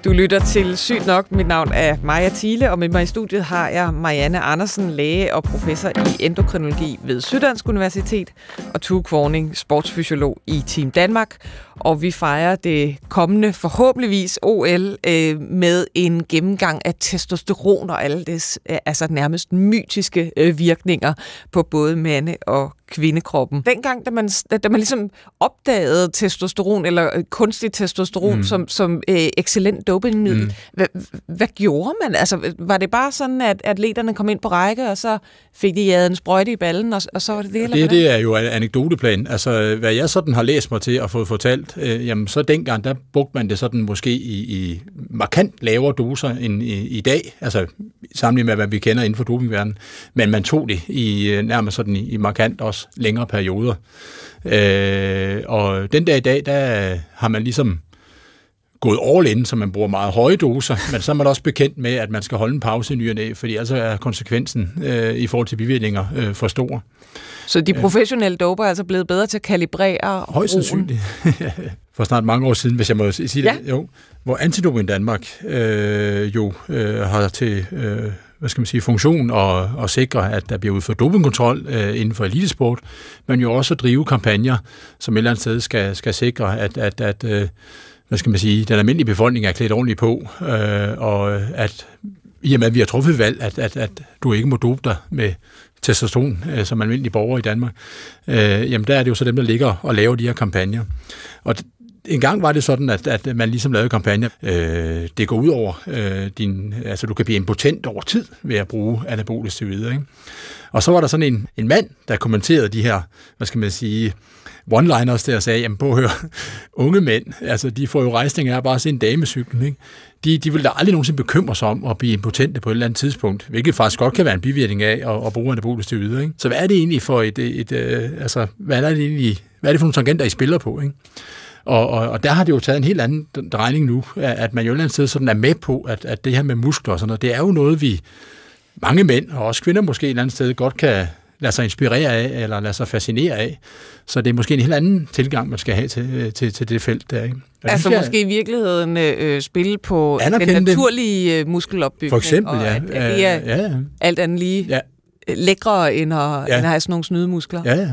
Du lytter til Sygt nok. Mit navn er Maja Thiele, og med mig i studiet har jeg Marianne Andersen, læge og professor i endokrinologi ved Syddansk Universitet, og Tue Kvorning, sportsfysiolog i Team Danmark og vi fejrer det kommende, forhåbentligvis OL, øh, med en gennemgang af testosteron og alle dets øh, altså nærmest mytiske øh, virkninger på både mande- og kvindekroppen. Dengang, da man, da man ligesom opdagede testosteron, eller øh, kunstig testosteron, mm. som, som øh, excellent dopingmiddel, mm. hvad, hvad gjorde man? Altså, var det bare sådan, at atleterne kom ind på række, og så fik de jadet en sprøjte i ballen, og, og så var det det? Eller det, det er jo anekdoteplan. Altså, hvad jeg sådan har læst mig til og fået fortalt, øh, jamen så dengang, der brugte man det sådan måske i, i markant lavere doser end i, i dag, altså sammenlignet med, hvad vi kender inden for dopingverdenen, men man tog det i øh, nærmest sådan i, i markant også længere perioder. Øh, og den dag i dag, der har man ligesom gået all in, så man bruger meget høje doser, men så er man også bekendt med, at man skal holde en pause i nyerne, fordi altså er konsekvensen øh, i forhold til bivirkninger øh, for stor. Så de professionelle doper er altså blevet bedre til at kalibrere Højst sandsynligt. For snart mange år siden, hvis jeg må sige ja. det. Jo, hvor Antidoping Danmark øh, jo øh, har til øh, hvad skal man sige, funktion og, og sikre, at der bliver udført dopingkontrol øh, inden for elitesport, men jo også at drive kampagner, som et eller andet sted skal, skal sikre, at, at, at øh, hvad skal man sige, den almindelige befolkning er klædt ordentligt på, øh, og at i og med, at vi har truffet valg, at, at, at du ikke må dope dig med testosteron øh, som almindelig borger i Danmark, øh, jamen der er det jo så dem, der ligger og laver de her kampagner. Og en gang var det sådan, at, at man ligesom lavede kampagner. Øh, det går ud over øh, din... Altså, du kan blive impotent over tid ved at bruge anabolisk steroider, ikke? Og så var der sådan en, en mand, der kommenterede de her, hvad skal man sige, one-liners der og sagde, jamen på at høre, unge mænd, altså de får jo rejsning af bare at se en damecykel, ikke? De, de vil da aldrig nogensinde bekymre sig om at blive impotente på et eller andet tidspunkt, hvilket faktisk godt kan være en bivirkning af at, at bruge anabolisk steroider, ikke? Så hvad er det egentlig for et, et, et, et altså, hvad er det egentlig, hvad er det for nogle tangenter, I spiller på, ikke? Og, og, og der har det jo taget en helt anden drejning nu, at man jo et eller andet sted sådan er med på, at, at det her med muskler og sådan noget, det er jo noget, vi mange mænd, og også kvinder måske et eller andet sted, godt kan lade sig inspirere af, eller lade sig fascinere af. Så det er måske en helt anden tilgang, man skal have til, øh, til, til det felt der. Ikke? Og altså jeg, måske i virkeligheden øh, spille på den naturlige det. muskelopbygning. For eksempel, og ja. At, at det er ja, ja. alt andet lige ja. lækre, end at, ja. end at have sådan nogle snydemuskler. Ja, ja.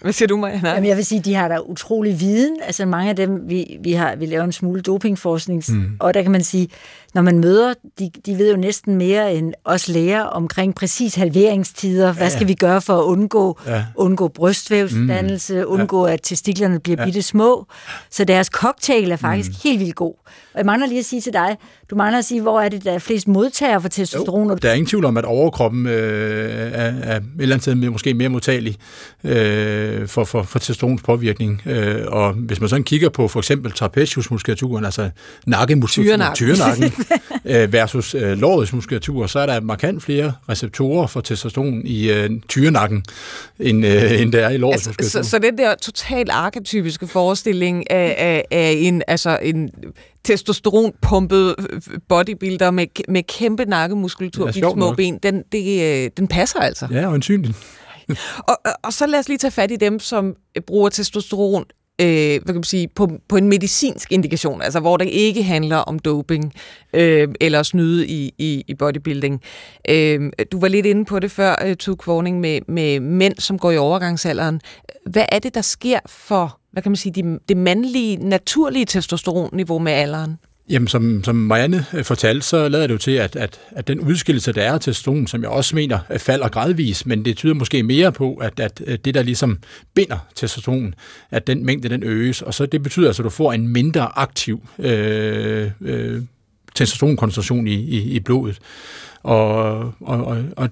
Hvad siger du, Marianne? Jamen, jeg vil sige, de har der utrolig viden. Altså mange af dem, vi, vi, har, vi laver en smule dopingforskning, mm. og der kan man sige, når man møder, de, de ved jo næsten mere end os læger omkring præcis halveringstider. Hvad ja. skal vi gøre for at undgå, ja. undgå brystvævsdannelse, mm. undgå, ja. at testiklerne bliver ja. bitte små. Så deres cocktail er faktisk mm. helt vildt god. Og jeg mangler lige at sige til dig, du mangler at sige, hvor er det, der er flest modtagere for testosteron? Jo, der er ingen tvivl om, at overkroppen øh, er, er et eller andet sted måske mere modtagelig øh, for, for, for testosterons påvirkning. Øh, og hvis man sådan kigger på for eksempel trapeziusmuskulaturen, altså nakkemuskulaturen, tyrenakken, Øh, versus øh, lårets muskulatur, så er der markant flere receptorer for testosteron i øh, tyrenakken, end, øh, end der er i lårets altså, muskulatur. Så, så den der totalt arketypiske forestilling af, af, af en, altså en testosteronpumpet bodybuilder med, med kæmpe nakkemuskulatur og små nok. ben, den, det, øh, den passer altså. Ja, og og, og så lad os lige tage fat i dem, som bruger testosteron øh, hvad kan man sige, på, på en medicinsk indikation, altså hvor det ikke handler om doping øh, eller snyde i, i, i bodybuilding. Øh, du var lidt inde på det før, øh, Tug Kvorning, med, med mænd, som går i overgangsalderen. Hvad er det, der sker for hvad kan man sige, de, det mandlige, naturlige testosteronniveau med alderen? Jamen, som, som Marianne øh, fortalte, så lader det jo til, at, at, at den udskillelse, der er til testosteron, som jeg også mener, øh, falder gradvis, men det tyder måske mere på, at, at øh, det, der ligesom binder testosteron, at den mængde, den øges, og så det betyder altså, at du får en mindre aktiv øh, øh, testosteronkoncentration i, i, i blodet. Og, og, og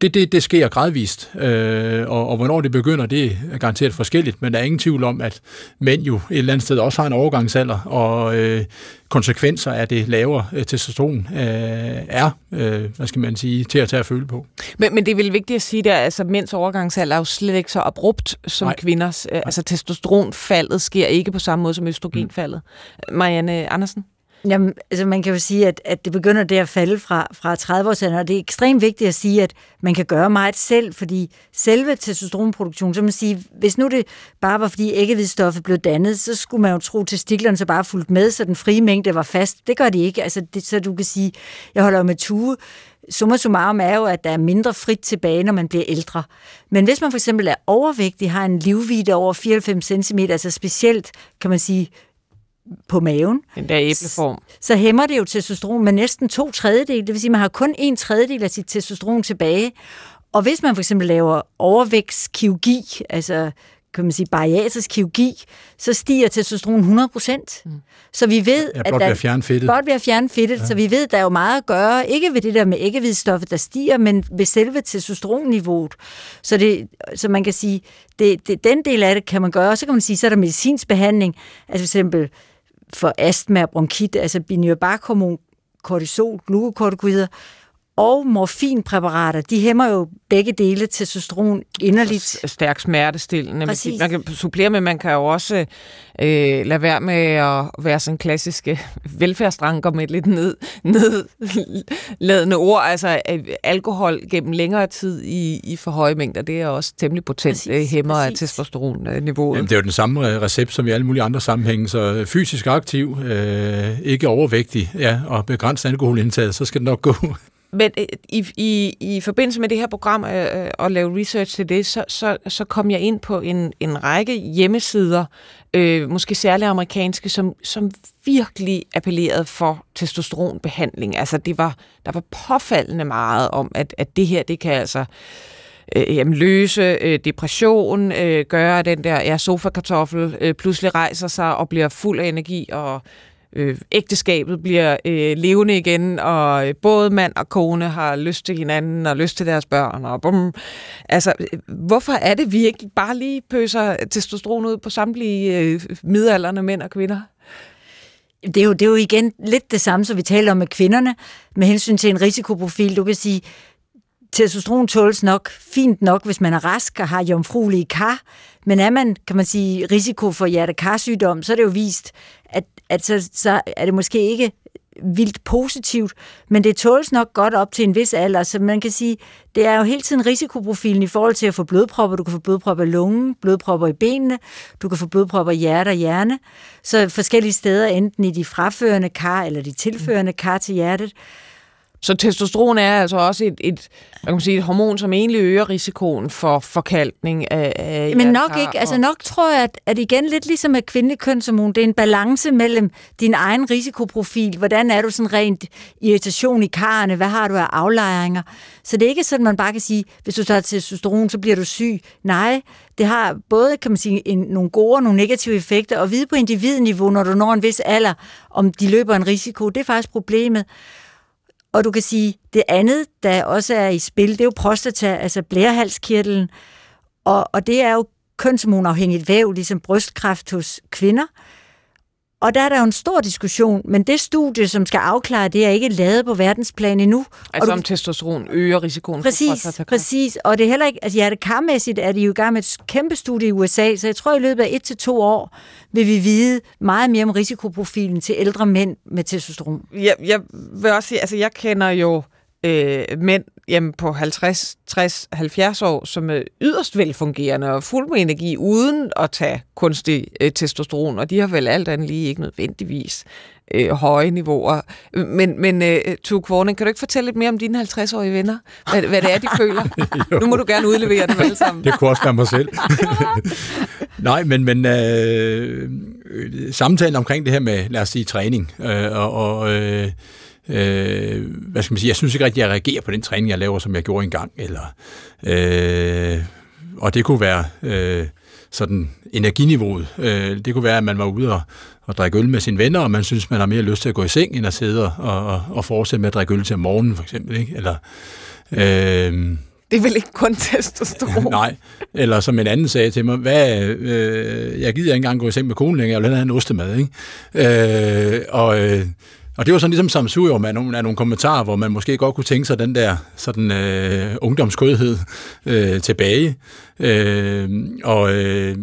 det, det, det sker gradvist, øh, og, og hvornår det begynder, det er garanteret forskelligt, men der er ingen tvivl om, at mænd jo et eller andet sted også har en overgangsalder, og øh, konsekvenser af det lavere øh, testosteron øh, er, øh, hvad skal man sige, til at tage at føle på. Men, men det er vel vigtigt at sige, at altså, mænds overgangsalder er jo slet ikke så abrupt som Nej. kvinders. Nej. Altså testosteronfaldet sker ikke på samme måde som østrogenfaldet. Mm. Marianne Andersen? Jamen, altså man kan jo sige, at, at det begynder der at falde fra, fra 30-årsalderen, og det er ekstremt vigtigt at sige, at man kan gøre meget selv, fordi selve testosteronproduktion, så man sige, hvis nu det bare var fordi æggevidstoffet blev dannet, så skulle man jo tro, at testiklerne så bare fulgte med, så den frie mængde var fast. Det gør de ikke. Altså, det, så du kan sige, jeg holder med Tue, summa summarum er jo, at der er mindre frit tilbage, når man bliver ældre. Men hvis man for eksempel er overvægtig, har en livvidde over 94 cm, altså specielt, kan man sige, på maven. Den der æbleform. Så hæmmer det jo testosteron med næsten to tredjedel. Det vil sige, at man har kun en tredjedel af sit testosteron tilbage. Og hvis man for eksempel laver overvægtskirurgi, altså kan man sige, bariatrisk kirurgi, så stiger testosteron 100 procent. Mm. Så vi ved, ja, at der er fjerne fedtet. Blot ved at fjerne fedtet. Ja. Så vi ved, at der er jo meget at gøre, ikke ved det der med æggevidstoffet, der stiger, men ved selve testosteronniveauet. Så, det, så man kan sige, det, det, den del af det kan man gøre. Og så kan man sige, så er der medicinsk behandling, altså for eksempel for astma og bronkit, altså binyrbarkhormon, kortisol, glukokortikoider, og morfinpræparater, de hæmmer jo begge dele testosteron inderligt. Stærk smertestillende. Præcis. Man kan supplere med, man kan jo også øh, lade være med at være sådan klassiske velfærdsdranker med lidt ned, nedladende ord. Altså øh, alkohol gennem længere tid i, i for høje mængder, det er også temmelig potent præcis, øh, hæmmer præcis. af testosteronniveauet. Jamen, det er jo den samme øh, recept som i alle mulige andre sammenhænge, så fysisk aktiv, øh, ikke overvægtig ja, og begrænset alkoholindtaget, så skal det nok gå. Men øh, i, i, i forbindelse med det her program øh, øh, og lave research til det, så, så, så kom jeg ind på en, en række hjemmesider, øh, måske særligt amerikanske, som, som virkelig appellerede for testosteronbehandling. Altså det var, der var påfaldende meget om, at, at det her, det kan altså øh, jamen, løse øh, depression, øh, gøre den der ja, sofa-kartoffel øh, pludselig rejser sig og bliver fuld af energi og øh, ægteskabet bliver øh, levende igen, og øh, både mand og kone har lyst til hinanden og lyst til deres børn. Og bum. Altså, øh, hvorfor er det, vi ikke bare lige pøser testosteron ud på samtlige øh, midalderne mænd og kvinder? Det er, jo, det er jo igen lidt det samme, som vi taler om med kvinderne, med hensyn til en risikoprofil. Du kan sige, testosteron tåles nok fint nok, hvis man er rask og har jomfruelige kar, men er man, kan man sige, risiko for hjertekarsygdom, så er det jo vist, at, at så, så er det måske ikke vildt positivt, men det tåles nok godt op til en vis alder, så man kan sige, det er jo hele tiden risikoprofilen i forhold til at få blodpropper. Du kan få blodpropper i lungen, blodpropper i benene, du kan få blodpropper i hjerte og hjerne, så forskellige steder, enten i de fraførende kar eller de tilførende kar til hjertet. Så testosteron er altså også et, et, hvad kan man sige, et hormon, som egentlig øger risikoen for forkalkning af, af Men nok ikke. Altså nok tror jeg, at, at igen lidt ligesom med kvindelig kønshormon, det er en balance mellem din egen risikoprofil. Hvordan er du sådan rent irritation i karrene? Hvad har du af aflejringer? Så det er ikke sådan, man bare kan sige, hvis du tager testosteron, så bliver du syg. Nej, det har både, kan man sige, en, nogle gode og nogle negative effekter, og vide på individniveau, når du når en vis alder, om de løber en risiko, det er faktisk problemet. Og du kan sige, det andet, der også er i spil, det er jo prostata, altså blærehalskirtlen. Og, og det er jo kønshormonafhængigt væv, ligesom brystkræft hos kvinder. Og der er der jo en stor diskussion, men det studie, som skal afklare det, er ikke lavet på verdensplan endnu. Altså og om testosteron øger risikoen præcis, for prostatakræft. Præcis, og det er heller ikke, altså hjertekarmæssigt er de jo i gang med et kæmpe studie i USA, så jeg tror i løbet af et til to år vil vi vide meget mere om risikoprofilen til ældre mænd med testosteron. Jeg, jeg vil også sige, altså jeg kender jo øh, mænd jamen, på 50, 60, 70 år, som er yderst velfungerende og fuld med energi, uden at tage kunstig øh, testosteron, og de har vel alt andet lige ikke nødvendigvis øh, høje niveauer. Men, men øh, Tue Kvorning, kan du ikke fortælle lidt mere om dine 50-årige venner? Hvad, hvad det er, de føler? nu må du gerne udlevere dem alle sammen. Det kunne også være mig selv. Nej, men, men øh, samtalen omkring det her med, lad os sige, træning, øh, og, og øh, øh, hvad skal man sige, jeg synes ikke rigtig, at jeg reagerer på den træning, jeg laver, som jeg gjorde engang, eller, øh, og det kunne være øh, sådan energiniveauet. Øh, det kunne være, at man var ude og, og drikke øl med sine venner, og man synes, man har mere lyst til at gå i seng, end at sidde og, og, og fortsætte med at drikke øl til morgenen, for eksempel. Ikke? Eller, øh, det er vel ikke kun testosteron? Nej, eller som en anden sagde til mig, hvad, øh, jeg gider ikke engang gå i seng med konen længere, jeg vil have en ostemad. Ikke? Øh, og, øh, og det var sådan ligesom samsurium af nogle, af nogle kommentarer, hvor man måske godt kunne tænke sig den der sådan, øh, ungdomskødhed øh, tilbage. Øh, og øh,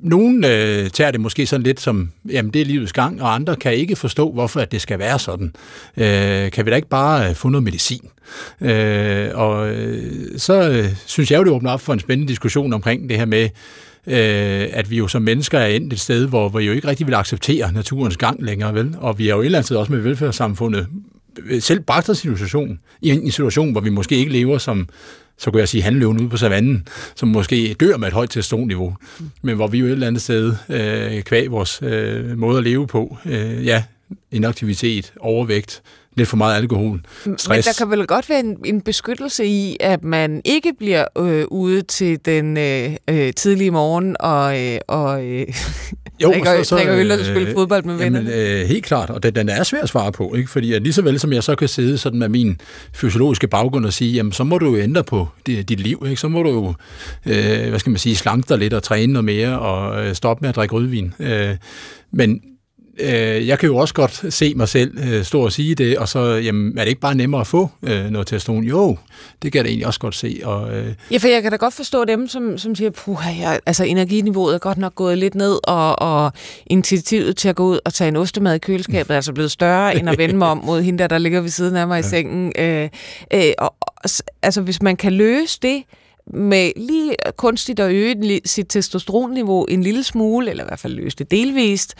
nogen øh, tager det måske sådan lidt som, jamen det er livets gang, og andre kan ikke forstå, hvorfor at det skal være sådan. Øh, kan vi da ikke bare øh, få noget medicin? Øh, og øh, så øh, synes jeg jo, det åbner op for en spændende diskussion omkring det her med, øh, at vi jo som mennesker er endt et sted, hvor vi jo ikke rigtig vil acceptere naturens gang længere, vel? Og vi er jo et eller andet sted også med velfærdssamfundet øh, selv bragt os i en situation, i en situation, hvor vi måske ikke lever som, så kunne jeg sige handløven ude på savannen, som måske dør med et højt testosteronniveau, men hvor vi jo et eller andet sted, øh, kvæg vores øh, måde at leve på, øh, ja, inaktivitet, overvægt, lidt for meget alkohol, stress. Men der kan vel godt være en, en beskyttelse i, at man ikke bliver øh, ude til den øh, øh, tidlige morgen og, øh, og øh, jo, drikker, så, så, drikker øl og spiller fodbold med jamen, vennerne. Øh, helt klart, og den, den er svær at svare på, ikke? fordi at lige så vel som jeg så kan sidde sådan med min fysiologiske baggrund og sige, jamen så må du jo ændre på dit, dit liv, ikke? så må du jo, øh, hvad skal man sige, slanke dig lidt og træne noget mere og øh, stoppe med at drikke rødvin. Øh, men øh, jeg kan jo også godt se mig selv øh, stå og sige det, og så jamen, er det ikke bare nemmere at få øh, noget testosteron? Jo, det kan jeg da egentlig også godt se. Og, øh, ja, for jeg kan da godt forstå dem, som, som siger, puha, jeg, altså energiniveauet er godt nok gået lidt ned, og, og initiativet til at gå ud og tage en ostemad i køleskabet er altså blevet større, end at vende mig om mod hende der, der ligger ved siden af mig ja. i sengen. Øh, øh, og, altså, hvis man kan løse det, med lige kunstigt at øge sit testosteronniveau en lille smule, eller i hvert fald løse det delvist,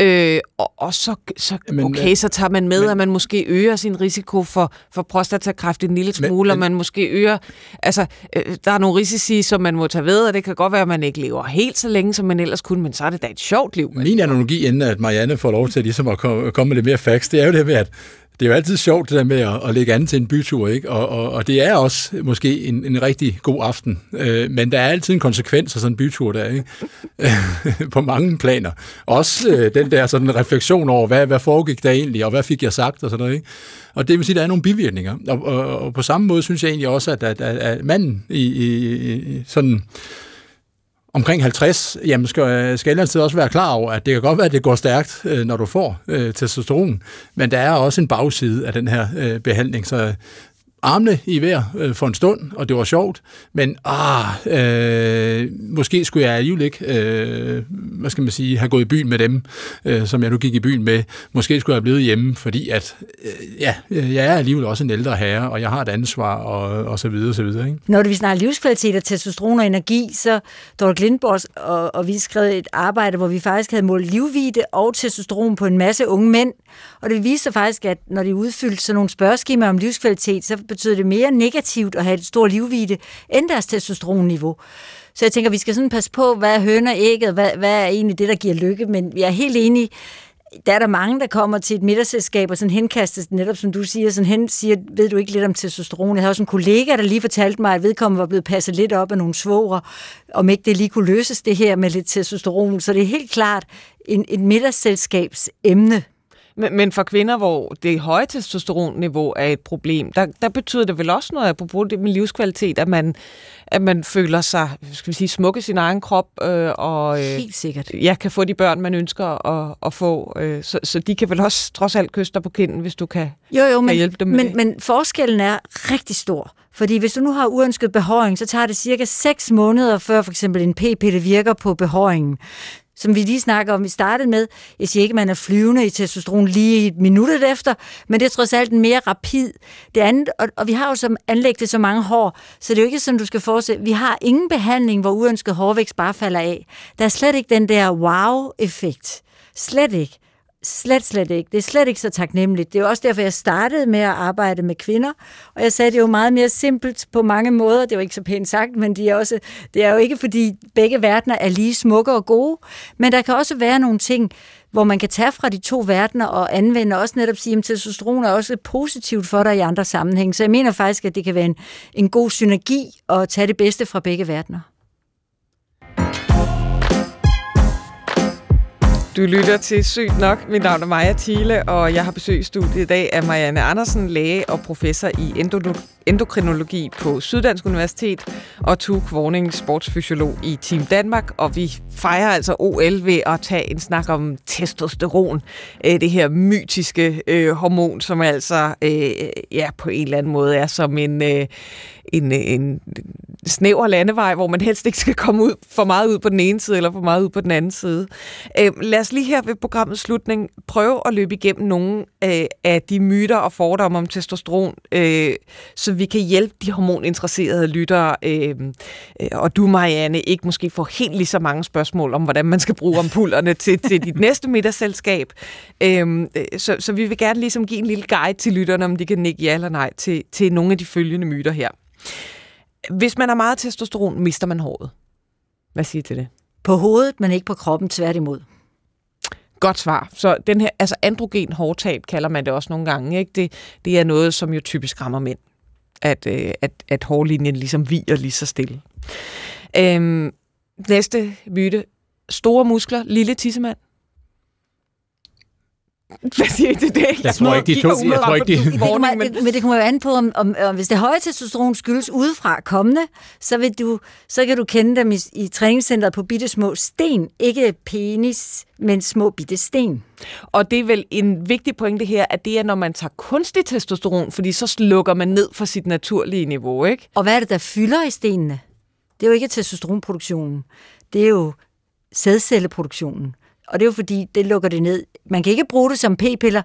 øh, og, og så, så, men, okay, så tager man med, men, at man måske øger sin risiko for, for prostatakræft en lille smule, men, og man måske øger, altså, øh, der er nogle risici, som man må tage ved, og det kan godt være, at man ikke lever helt så længe, som man ellers kunne, men så er det da et sjovt liv. Min analogi, inden at Marianne får lov til ligesom at komme, komme med lidt mere facts, det er jo det med, at det er jo altid sjovt det der med at, at lægge an til en bytur, ikke? Og, og, og det er også måske en, en rigtig god aften, øh, men der er altid en konsekvens af sådan en bytur der, ikke? på mange planer. Også øh, den der sådan refleksion over, hvad, hvad foregik der egentlig, og hvad fik jeg sagt og sådan noget, ikke? Og det vil sige, at der er nogle bivirkninger. Og, og, og på samme måde synes jeg egentlig også, at, at, at, at manden i, i, i sådan omkring 50, jamen skal, øh, skal ellers også være klar over, at det kan godt være, at det går stærkt, øh, når du får øh, testosteron, men der er også en bagside af den her øh, behandling, så armene i vejr øh, for en stund, og det var sjovt, men ah, øh, måske skulle jeg alligevel ikke, øh, hvad skal man sige, have gået i byen med dem, øh, som jeg nu gik i byen med. Måske skulle jeg have blevet hjemme, fordi at, øh, ja, øh, jeg er alligevel også en ældre herre, og jeg har et ansvar, og, og så videre, og så videre. Ikke? Når vi snakker livskvalitet og testosteron og energi, så Dorte Glindborg og, og vi skrev et arbejde, hvor vi faktisk havde målt livvide og testosteron på en masse unge mænd, og det viser faktisk, at når de udfyldte sådan nogle spørgeskemaer om livskvalitet, så betyder det mere negativt at have et stort livvide end deres testosteronniveau. Så jeg tænker, vi skal sådan passe på, hvad er høner ægget, hvad, hvad er egentlig det, der giver lykke, men jeg er helt enig, der er der mange, der kommer til et middagsselskab og sådan henkastes, netop som du siger, sådan hen siger, ved du ikke lidt om testosteron? Jeg havde også en kollega, der lige fortalte mig, at vedkommende var blevet passet lidt op af nogle svoger, om ikke det lige kunne løses det her med lidt testosteron. Så det er helt klart en, et middagsselskabs emne. Men, men for kvinder, hvor det høje testosteronniveau er et problem, der, der betyder det vel også noget, apropos det med livskvalitet, at man, at man føler sig, skal vi sige, smukke sin egen krop, øh, og øh, Helt sikkert. ja, kan få de børn, man ønsker at, at få. Øh, så, så de kan vel også trods alt kysse dig på kinden, hvis du kan, Jo, jo, men, hjælpe dem med men, det. men forskellen er rigtig stor. Fordi hvis du nu har uønsket behåring, så tager det cirka 6 måneder, før for eksempel en p-pille virker på behåringen. Som vi lige snakker om, vi startede med, jeg siger ikke, at man er flyvende i testosteron lige et minut efter, men det er trods alt mere rapid. Det andet, og, og vi har jo som anlægget så mange hår, så det er jo ikke sådan, du skal forestille. Vi har ingen behandling, hvor uønsket hårvækst bare falder af. Der er slet ikke den der wow-effekt. Slet ikke. Slet, slet ikke. Det er slet ikke så taknemmeligt. Det er jo også derfor, jeg startede med at arbejde med kvinder, og jeg sagde, det er jo meget mere simpelt på mange måder. Det er ikke så pænt sagt, men de er også, det er jo ikke, fordi begge verdener er lige smukke og gode, men der kan også være nogle ting, hvor man kan tage fra de to verdener og anvende, også netop sige, at testosteron er også positivt for dig i andre sammenhæng. Så jeg mener faktisk, at det kan være en, en god synergi at tage det bedste fra begge verdener. Du lytter til Sygt Nok. Mit navn er Maja Thiele, og jeg har besøg i studiet i dag af Marianne Andersen, læge og professor i endokrinologi på Syddansk Universitet, og Tue Warning, sportsfysiolog i Team Danmark. Og vi fejrer altså OL ved at tage en snak om testosteron, øh, det her mytiske øh, hormon, som altså øh, ja, på en eller anden måde er som en, øh, en, en snæver landevej, hvor man helst ikke skal komme ud for meget ud på den ene side, eller for meget ud på den anden side. Øh, lad os lige her ved programmets slutning prøve at løbe igennem nogle øh, af de myter og fordomme om testosteron, øh, så vi kan hjælpe de hormoninteresserede lyttere, øhm, øh, og du, Marianne, ikke måske får helt lige så mange spørgsmål om, hvordan man skal bruge ampullerne til, til dit næste middagsselskab. Øhm, øh, så, så vi vil gerne ligesom give en lille guide til lytterne, om de kan nikke ja eller nej til, til nogle af de følgende myter her. Hvis man har meget testosteron, mister man håret. Hvad siger I til det? På hovedet, men ikke på kroppen, tværtimod. Godt svar. Så den her, altså androgen hårtab kalder man det også nogle gange. Ikke? Det, det er noget, som jo typisk rammer mænd. At, øh, at, at hårlinjen ligesom viger lige så stille. Øhm, næste myte. Store muskler, lille tissemand. Hvad siger I til det? Jeg tror ikke, de to- jeg tror ikke, de- Morning, men, men det kommer jo an på, om, om, om hvis det høje testosteron skyldes udefra kommende, så, vil du, så kan du kende dem i, i træningscenteret på bitte små sten. Ikke penis, men små bitte sten. og det er vel en vigtig pointe her, at det er, når man tager kunstig testosteron, fordi så slukker man ned for sit naturlige niveau, ikke? Og hvad er det, der fylder i stenene? Det er jo ikke testosteronproduktionen. Det er jo sædcelleproduktionen. Og det er jo fordi, det lukker det ned. Man kan ikke bruge det som p-piller.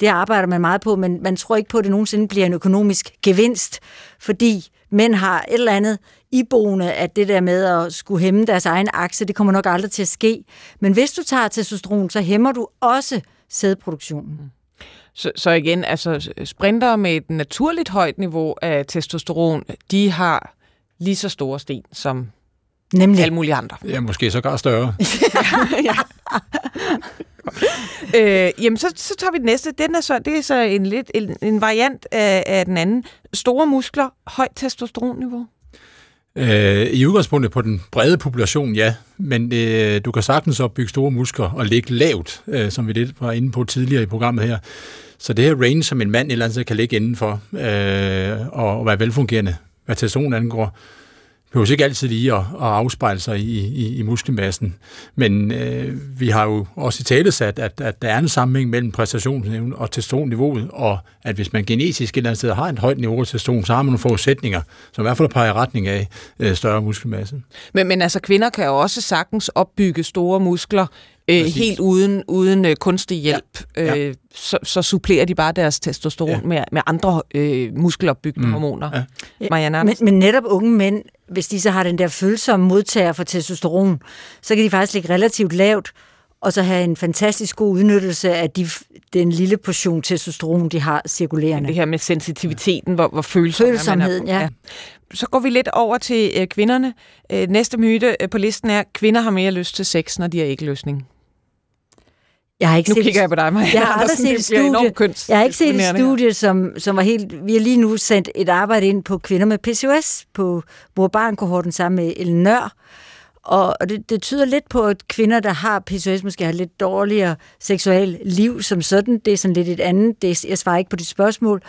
Det arbejder man meget på, men man tror ikke på, at det nogensinde bliver en økonomisk gevinst, fordi mænd har et eller andet iboende, at det der med at skulle hæmme deres egen akse, det kommer nok aldrig til at ske. Men hvis du tager testosteron, så hæmmer du også sædproduktionen. Mm. Så, så igen, altså sprinter med et naturligt højt niveau af testosteron, de har lige så store sten som Nemlig. alle mulige andre. Ja, måske sågar større. øh, jamen, så, så tager vi den næste. Den er så, det er så en, lidt, en, en variant af, af den anden. Store muskler, højt testosteronniveau. Øh, I udgangspunktet på den brede population, ja, men øh, du kan sagtens opbygge store muskler og ligge lavt, øh, som vi lidt var inde på tidligere i programmet her. Så det her range, som en mand eller andet kan ligge indenfor øh, og, og være velfungerende, hvad testosteron angår, behøver ikke altid lige at, at afspejle sig i, i, i muskelmassen. Men øh, vi har jo også i tale sat, at, at der er en sammenhæng mellem præstationsniveauet og testosteronniveauet, og at hvis man genetisk et eller andet sted har et højt niveau af testosteron, så har man nogle forudsætninger, som i hvert fald peger i retning af øh, større muskelmasse. Men, men altså, kvinder kan jo også sagtens opbygge store muskler, øh, helt uden, uden øh, kunstig hjælp. Ja. Ja. Øh, så, så supplerer de bare deres testosteron ja. med, med andre øh, muskelopbyggende mm. hormoner. Ja. Marianne men, men netop unge mænd, hvis de så har den der følsomme modtager for testosteron, så kan de faktisk ligge relativt lavt, og så have en fantastisk god udnyttelse af de, den lille portion testosteron, de har cirkulerende. Det her med sensitiviteten, hvor, hvor følsom Følsomheden, man er. ja. Så går vi lidt over til øh, kvinderne. Øh, næste myte øh, på listen er, at kvinder har mere lyst til sex, når de har ikke løsning. Jeg har ikke nu set, kigger jeg på dig, Maja. Jeg har aldrig set et studie, jeg har ikke set et studie, som, som var helt... Vi har lige nu sendt et arbejde ind på kvinder med PCOS, på mor barn sammen med Ellen Nør. Og, og det, det tyder lidt på, at kvinder, der har PCOS, måske har lidt dårligere seksuel liv som sådan. Det er sådan lidt et andet. Det, jeg svarer ikke på dit spørgsmål.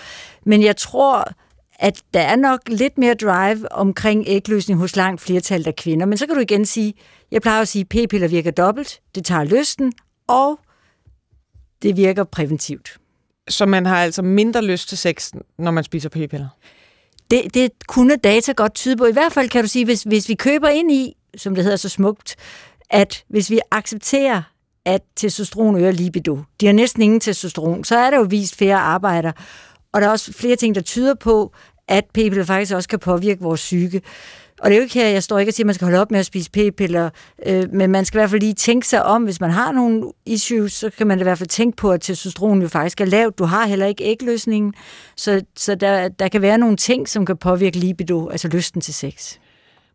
Men jeg tror, at der er nok lidt mere drive omkring ægløsning hos langt flertal af kvinder. Men så kan du igen sige, jeg plejer at sige, at p-piller virker dobbelt. Det tager lysten, og det virker præventivt. Så man har altså mindre lyst til sex, når man spiser p-piller? Det, det kunne data godt tyde på. I hvert fald kan du sige, hvis, hvis vi køber ind i, som det hedder så smukt, at hvis vi accepterer, at testosteron øger libido, de har næsten ingen testosteron, så er der jo vist færre arbejder. Og der er også flere ting, der tyder på, at p-piller faktisk også kan påvirke vores psyke. Og det er jo ikke her, jeg står ikke og siger, at man skal holde op med at spise p-piller, øh, men man skal i hvert fald lige tænke sig om, hvis man har nogle issues, så kan man i hvert fald tænke på, at testosteron jo faktisk er lavt. Du har heller ikke ægløsningen, så, så der, der kan være nogle ting, som kan påvirke libido, altså lysten til sex.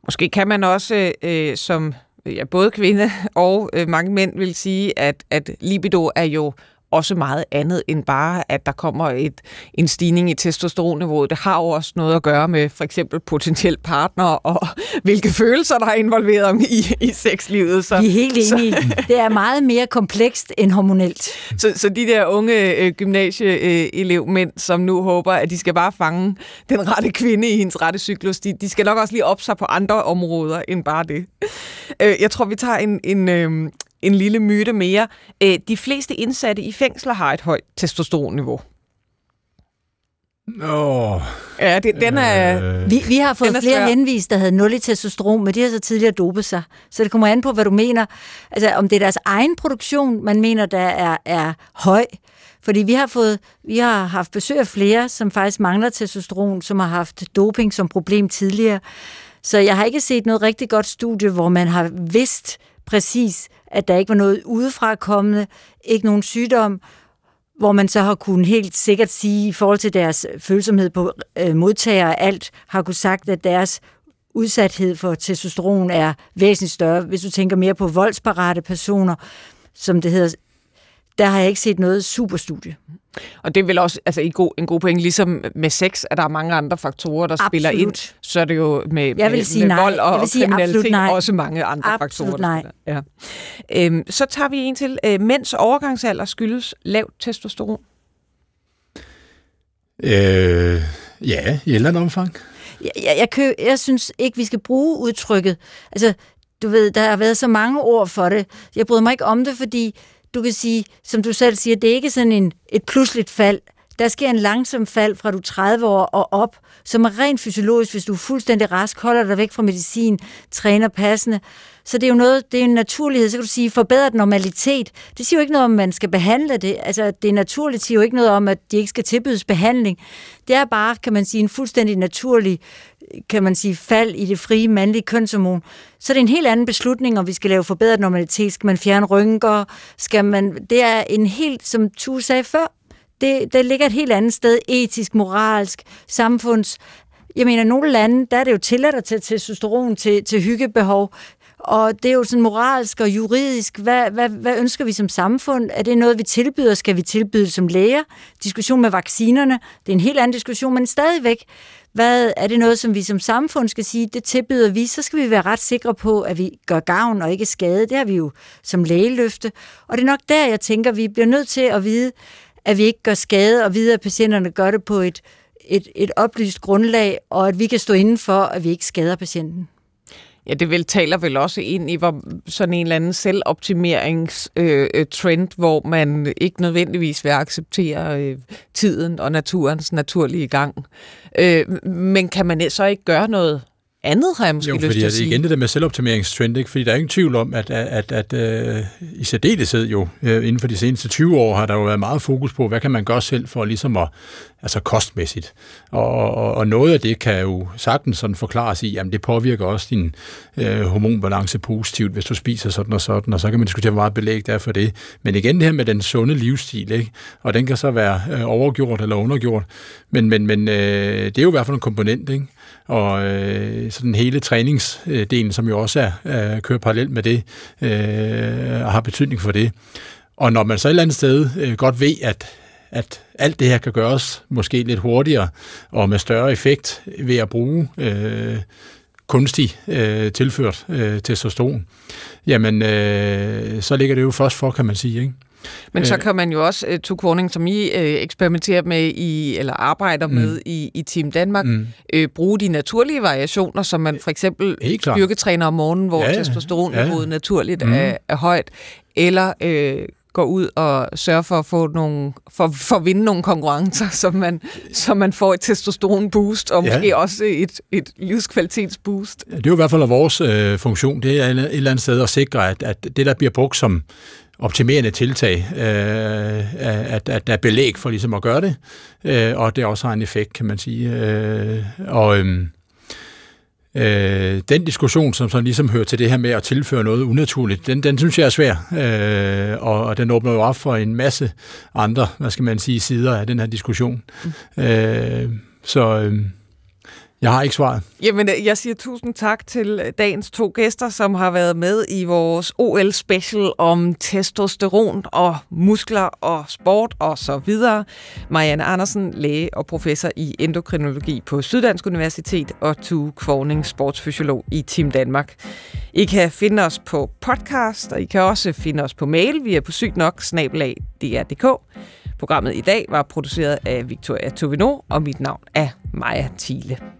Måske kan man også øh, som ja, både kvinde og øh, mange mænd vil sige, at, at libido er jo også meget andet end bare, at der kommer et, en stigning i testosteronniveauet. Det har jo også noget at gøre med for eksempel potentiel partner og hvilke følelser, der er involveret i, i sexlivet. Så, Vi er helt enige. Så, det er meget mere komplekst end hormonelt. Så, så de der unge øh, gymnasieelevmænd, som nu håber, at de skal bare fange den rette kvinde i hendes rette cyklus, de, de skal nok også lige op sig på andre områder end bare det. Øh, jeg tror, vi tager en, en, øh, en lille myte mere. Øh, de fleste indsatte i fængsler har et højt testosteronniveau. Oh, ja, det, den er... Øh, vi, vi har fået flere svær. henvist, der havde nul i testosteron, men de har så tidligere dopet sig. Så det kommer an på, hvad du mener. Altså, om det er deres egen produktion, man mener, der er, er høj. Fordi vi har, fået, vi har haft besøg af flere, som faktisk mangler testosteron, som har haft doping som problem tidligere. Så jeg har ikke set noget rigtig godt studie, hvor man har vidst præcis, at der ikke var noget udefra kommende, ikke nogen sygdom, hvor man så har kunnet helt sikkert sige, i forhold til deres følsomhed på øh, modtager og alt, har kunne sagt, at deres udsathed for testosteron er væsentligt større. Hvis du tænker mere på voldsparate personer, som det hedder, der har jeg ikke set noget superstudie. Og det er vel også altså, en, god, en god point, ligesom med sex, at der er mange andre faktorer, der absolut. spiller ind. Så er det jo med, jeg vil sige med nej. vold og, jeg vil sige kriminalitet nej. også mange andre absolut faktorer. Nej. Ja. Øhm, så tager vi en til. Øh, mænds overgangsalder skyldes lavt testosteron? Øh, ja, i et eller andet omfang. Jeg, jeg, jeg, kø, jeg synes ikke, vi skal bruge udtrykket. Altså, du ved, der har været så mange ord for det. Jeg bryder mig ikke om det, fordi du kan sige, som du selv siger, det er ikke sådan en, et pludseligt fald. Der sker en langsom fald fra du 30 år og op, som er rent fysiologisk, hvis du er fuldstændig rask, holder dig væk fra medicin, træner passende. Så det er jo noget, det er en naturlighed. Så kan du sige, forbedret normalitet. Det siger jo ikke noget om, at man skal behandle det. Altså, det er naturligt, siger jo ikke noget om, at de ikke skal tilbydes behandling. Det er bare, kan man sige, en fuldstændig naturlig kan man sige, fald i det frie mandlige kønshormon, så er det en helt anden beslutning, om vi skal lave forbedret normalitet. Skal man fjerne rynker? Skal man... Det er en helt, som du sagde før, det, det ligger et helt andet sted, etisk, moralsk, samfunds... Jeg mener, nogle lande, der er det jo tilladt at tage testosteron til, til hyggebehov. Og det er jo sådan moralsk og juridisk. Hvad, hvad, hvad ønsker vi som samfund? Er det noget, vi tilbyder? Skal vi tilbyde som læger? Diskussion med vaccinerne. Det er en helt anden diskussion, men stadigvæk. Hvad er det noget, som vi som samfund skal sige, det tilbyder vi, så skal vi være ret sikre på, at vi gør gavn og ikke skade. Det har vi jo som lægeløfte. Og det er nok der, jeg tænker, vi bliver nødt til at vide, at vi ikke gør skade, og vide, at patienterne gør det på et, et, et oplyst grundlag, og at vi kan stå inden for, at vi ikke skader patienten. Ja, det vel taler vel også ind i hvor sådan en eller anden selvoptimeringstrend, øh, øh hvor man ikke nødvendigvis vil acceptere øh, tiden og naturens naturlige gang. Øh, men kan man så ikke gøre noget andet, har jeg måske jo, lyst til at sige. igen det der med selvoptimeringstrend, ikke? fordi der er ingen tvivl om, at, at, at, at uh, i særdeleshed jo, uh, inden for de seneste 20 år, har der jo været meget fokus på, hvad kan man gøre selv for ligesom at, altså kostmæssigt. Og, og, og noget af det kan jo sagtens sådan forklares i, at det påvirker også din uh, hormonbalance positivt, hvis du spiser sådan og sådan, og så kan man diskutere, hvor meget belæg der er for det. Men igen det her med den sunde livsstil, ikke? og den kan så være uh, overgjort eller undergjort, men, men, men uh, det er jo i hvert fald en komponent, ikke? Og øh, sådan hele træningsdelen, som jo også er, er kører parallelt med det, øh, og har betydning for det. Og når man så et eller andet sted øh, godt ved, at, at alt det her kan gøres måske lidt hurtigere og med større effekt ved at bruge øh, kunstig øh, tilført øh, testosteron, jamen øh, så ligger det jo først for, kan man sige, ikke? Men så øh. kan man jo også, uh, to Kvorning, som I uh, eksperimenterer med i, eller arbejder mm. med i, i Team Danmark, mm. uh, bruge de naturlige variationer, som man for eksempel styrketræner om morgenen, hvor ja, testosteronniveauet ja. naturligt mm. er, er højt, eller uh, går ud og sørger for at få nogle, for, for at vinde nogle konkurrencer, så man, så man får et testosteron-boost, og ja. måske også et, et livskvalitetsboost. Det er jo i hvert fald vores øh, funktion, det er et eller andet sted at sikre, at, at det, der bliver brugt som optimerende tiltag, øh, at, at der er belæg for ligesom at gøre det, øh, og det også har en effekt, kan man sige. Øh, og øh, øh, den diskussion, som så ligesom hører til det her med at tilføre noget unaturligt, den, den synes jeg er svær, øh, og, og den åbner jo op for en masse andre, hvad skal man sige, sider af den her diskussion. Mm. Øh, så... Øh, jeg har ikke svaret. Jamen, øh, jeg siger tusind tak til øh, dagens to gæster, som har været med i vores OL-special om testosteron og muskler og sport og så videre. Marianne Andersen, læge og professor i endokrinologi på Syddansk Universitet og Tu Kvorning, sportsfysiolog i Team Danmark. I kan finde os på podcast, og I kan også finde os på mail. Vi er på sygt nok, snabelag, Programmet i dag var produceret af Victoria Tovino, og mit navn er Maja Thiele